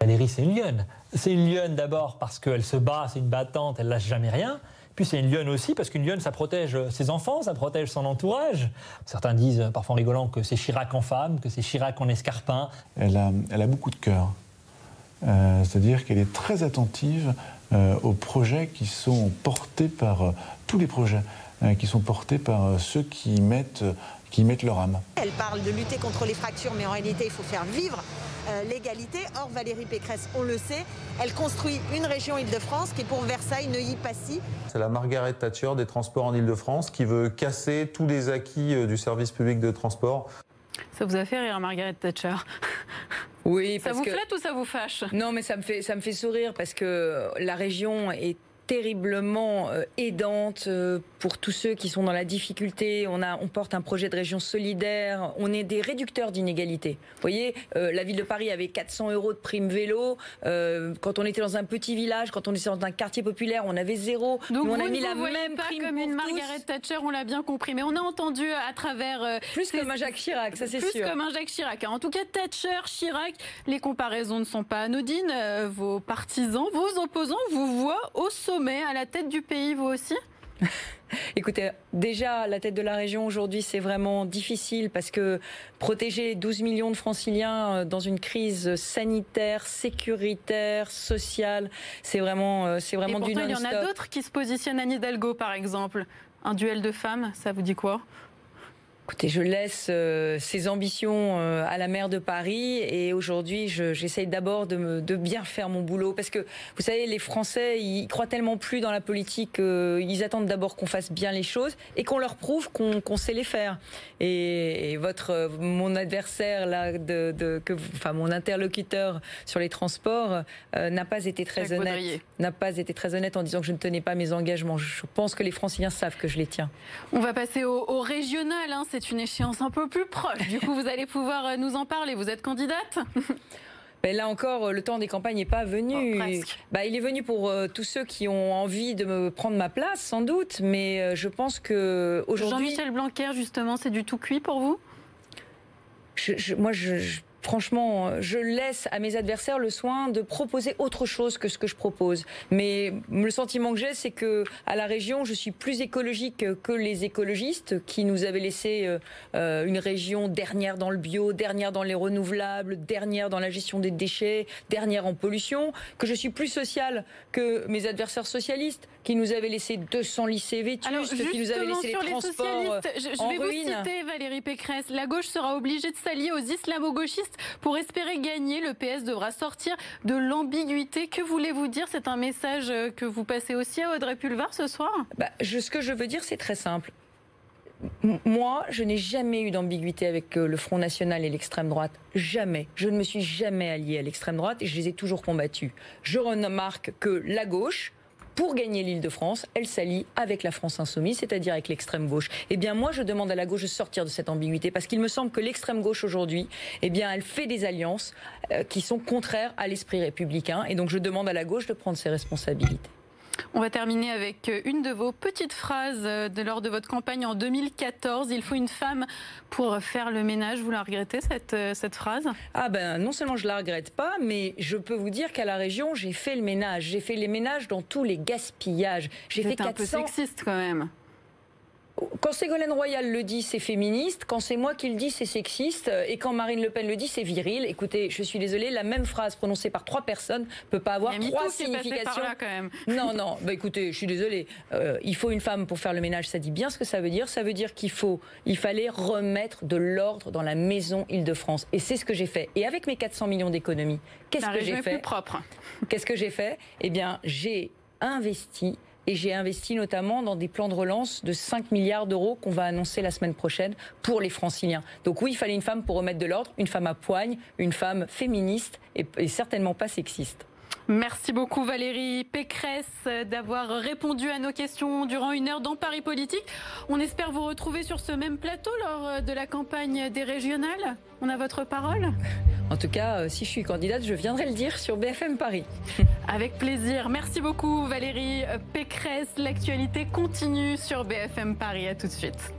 Valérie, c'est une lionne. C'est une lionne d'abord parce qu'elle se bat, c'est une battante, elle lâche jamais rien. Puis c'est une lionne aussi, parce qu'une lionne, ça protège ses enfants, ça protège son entourage. Certains disent, parfois en rigolant, que c'est Chirac en femme, que c'est Chirac en escarpin. Elle a, beaucoup de cœur. Euh, c'est-à-dire qu'elle est très attentive euh, aux projets qui sont portés par euh, tous les projets, qui sont portés par ceux qui mettent, qui mettent leur âme. Elle parle de lutter contre les fractures, mais en réalité, il faut faire vivre euh, l'égalité. Or, Valérie Pécresse, on le sait, elle construit une région Île-de-France qui est pour Versailles, Neuilly-Passy. C'est la Margaret Thatcher des transports en Île-de-France qui veut casser tous les acquis euh, du service public de transport. Ça vous a fait rire, Margaret Thatcher? Oui, parce ça vous flatte ou ça vous fâche? Non, mais ça me fait ça me fait sourire parce que la région est terriblement euh, aidante euh, pour tous ceux qui sont dans la difficulté. On, a, on porte un projet de région solidaire. On est des réducteurs d'inégalités. Vous voyez, euh, la ville de Paris avait 400 euros de prime vélo. quand on était dans un petit village, quand on était dans un quartier populaire, on avait zéro. Donc on a mis la même pas prime comme une Margaret Thatcher, on l'a bien compris. Mais on a entendu à travers plus comme un Jacques Chirac, ça c'est sûr. Plus comme un Jacques Chirac. En tout cas, Thatcher, Chirac, les comparaisons ne sont pas anodines. vos partisans, vos opposants vous voient au sommet à la tête du pays, vous aussi Écoutez, déjà, la tête de la région aujourd'hui, c'est vraiment difficile parce que protéger 12 millions de franciliens euh, dans une crise sanitaire, sécuritaire, sociale, c'est vraiment, euh, c'est vraiment du Il y en a d'autres qui se positionnent. Anne Hidalgo, par exemple. Un duel de femmes, ça vous dit quoi? Écoutez, je laisse euh, ces ambitions euh, à la maire de Paris et aujourd'hui, j'essaye d'abord de, de, bien faire mon boulot parce que vous savez, les Français, ils croient tellement plus dans la politique, ils attendent d'abord qu'on fasse bien les choses et qu'on leur prouve qu'on sait les faire. Et, votre, mon adversaire là, de, de que, enfin mon interlocuteur sur les transports euh, n'a pas été très honnête, n'a pas été très honnête en disant que je ne tenais pas mes engagements. Je pense que les Franciliens savent que je les tiens. On va passer au, au régional. Hein, c'est une échéance un peu plus proche. Du coup, vous allez pouvoir euh, nous en parler. Vous êtes candidate? Ben là encore, euh, le temps des campagnes n'est pas venu. Oh, bah, il est venu pour euh, tous ceux qui ont envie de me prendre ma place, sans doute. Mais je pense que aujourd'hui. Jean-Michel Blanquer, justement, c'est du tout cuit pour vous? Moi, je franchement, je laisse à mes adversaires le soin de proposer autre chose que ce que je propose. Mais le sentiment que j'ai, c'est que à la région, je suis plus écologique que les écologistes qui nous avaient laissé euh, euh, une région dernière dans le bio, dernière dans les renouvelables, dernière dans la gestion des déchets, dernière en pollution. Que je suis plus sociale que mes adversaires socialistes qui nous avaient laissé 200 lycées vétustes, qui nous avaient laissé les transports je, je vais vous citer Valérie Pécresse. La gauche sera obligée de s'allier aux islamo-gauchistes pour espérer gagner, le PS devra sortir de l'ambiguïté. Que voulez-vous dire? C'est un message que vous passez aussi à Audrey Pulvar ce soir? Bah, Ce que je veux dire, c'est très simple. Moi, je n'ai jamais eu d'ambiguïté avec euh, le Front National et l'extrême droite. Jamais. Je ne me suis jamais allié à l'extrême droite et je les ai toujours combattus. Je remarque que la gauche, pour gagner l'île de France, elle s'allie avec la France insoumise, c'est-à-dire avec l'extrême gauche. Eh bien, moi, je demande à la gauche de sortir de cette ambiguïté parce qu'il me semble que l'extrême gauche aujourd'hui, eh bien, elle fait des alliances euh, qui sont contraires à l'esprit républicain. Et donc, je demande à la gauche de prendre ses responsabilités. On va terminer avec euh, une de vos petites phrases euh, de lors de votre campagne en 2014. Il faut une femme pour faire le ménage. Vous la regrettez cette, euh, cette phrase? Ah ben non seulement je la regrette pas, mais je peux vous dire qu'à la région j'ai fait le ménage. J'ai fait les ménages dans tous les gaspillages. J'ai fait 400... un peu sexiste quand même quand Ségolène Royal le dit, c'est féministe. Quand c'est moi qui le dis, c'est sexiste. Et quand Marine Le Pen le dit, c'est viril. Écoutez, je suis désolée, la même phrase prononcée par trois personnes peut pas avoir trois significations. quand même. Non, non. Bah écoutez, je suis désolée. Euh, il faut une femme pour faire le ménage. Ça dit bien ce que ça veut dire. Ça veut dire qu'il faut, il fallait remettre de l'ordre dans la maison Île-de-France. Et c'est ce que j'ai fait. Et avec mes 400 millions d'économies, qu'est-ce que j'ai fait propre. Qu'est-ce que j'ai fait? Eh bien, j'ai investi et j'ai investi notamment dans des plans de relance de 5 milliards d'euros qu'on va annoncer la semaine prochaine pour les franciliens. Donc oui, il fallait une femme pour remettre de l'ordre, une femme à poigne, une femme féministe et, et certainement pas sexiste. Merci beaucoup Valérie Pécresse d'avoir répondu à nos questions durant une heure dans Paris Politique. On espère vous retrouver sur ce même plateau lors de la campagne des régionales. On a votre parole En tout cas, euh, si je suis candidate, je viendrai le dire sur BFM Paris. Avec plaisir. Merci beaucoup Valérie Pécresse. L'actualité continue sur BFM Paris. À tout de suite.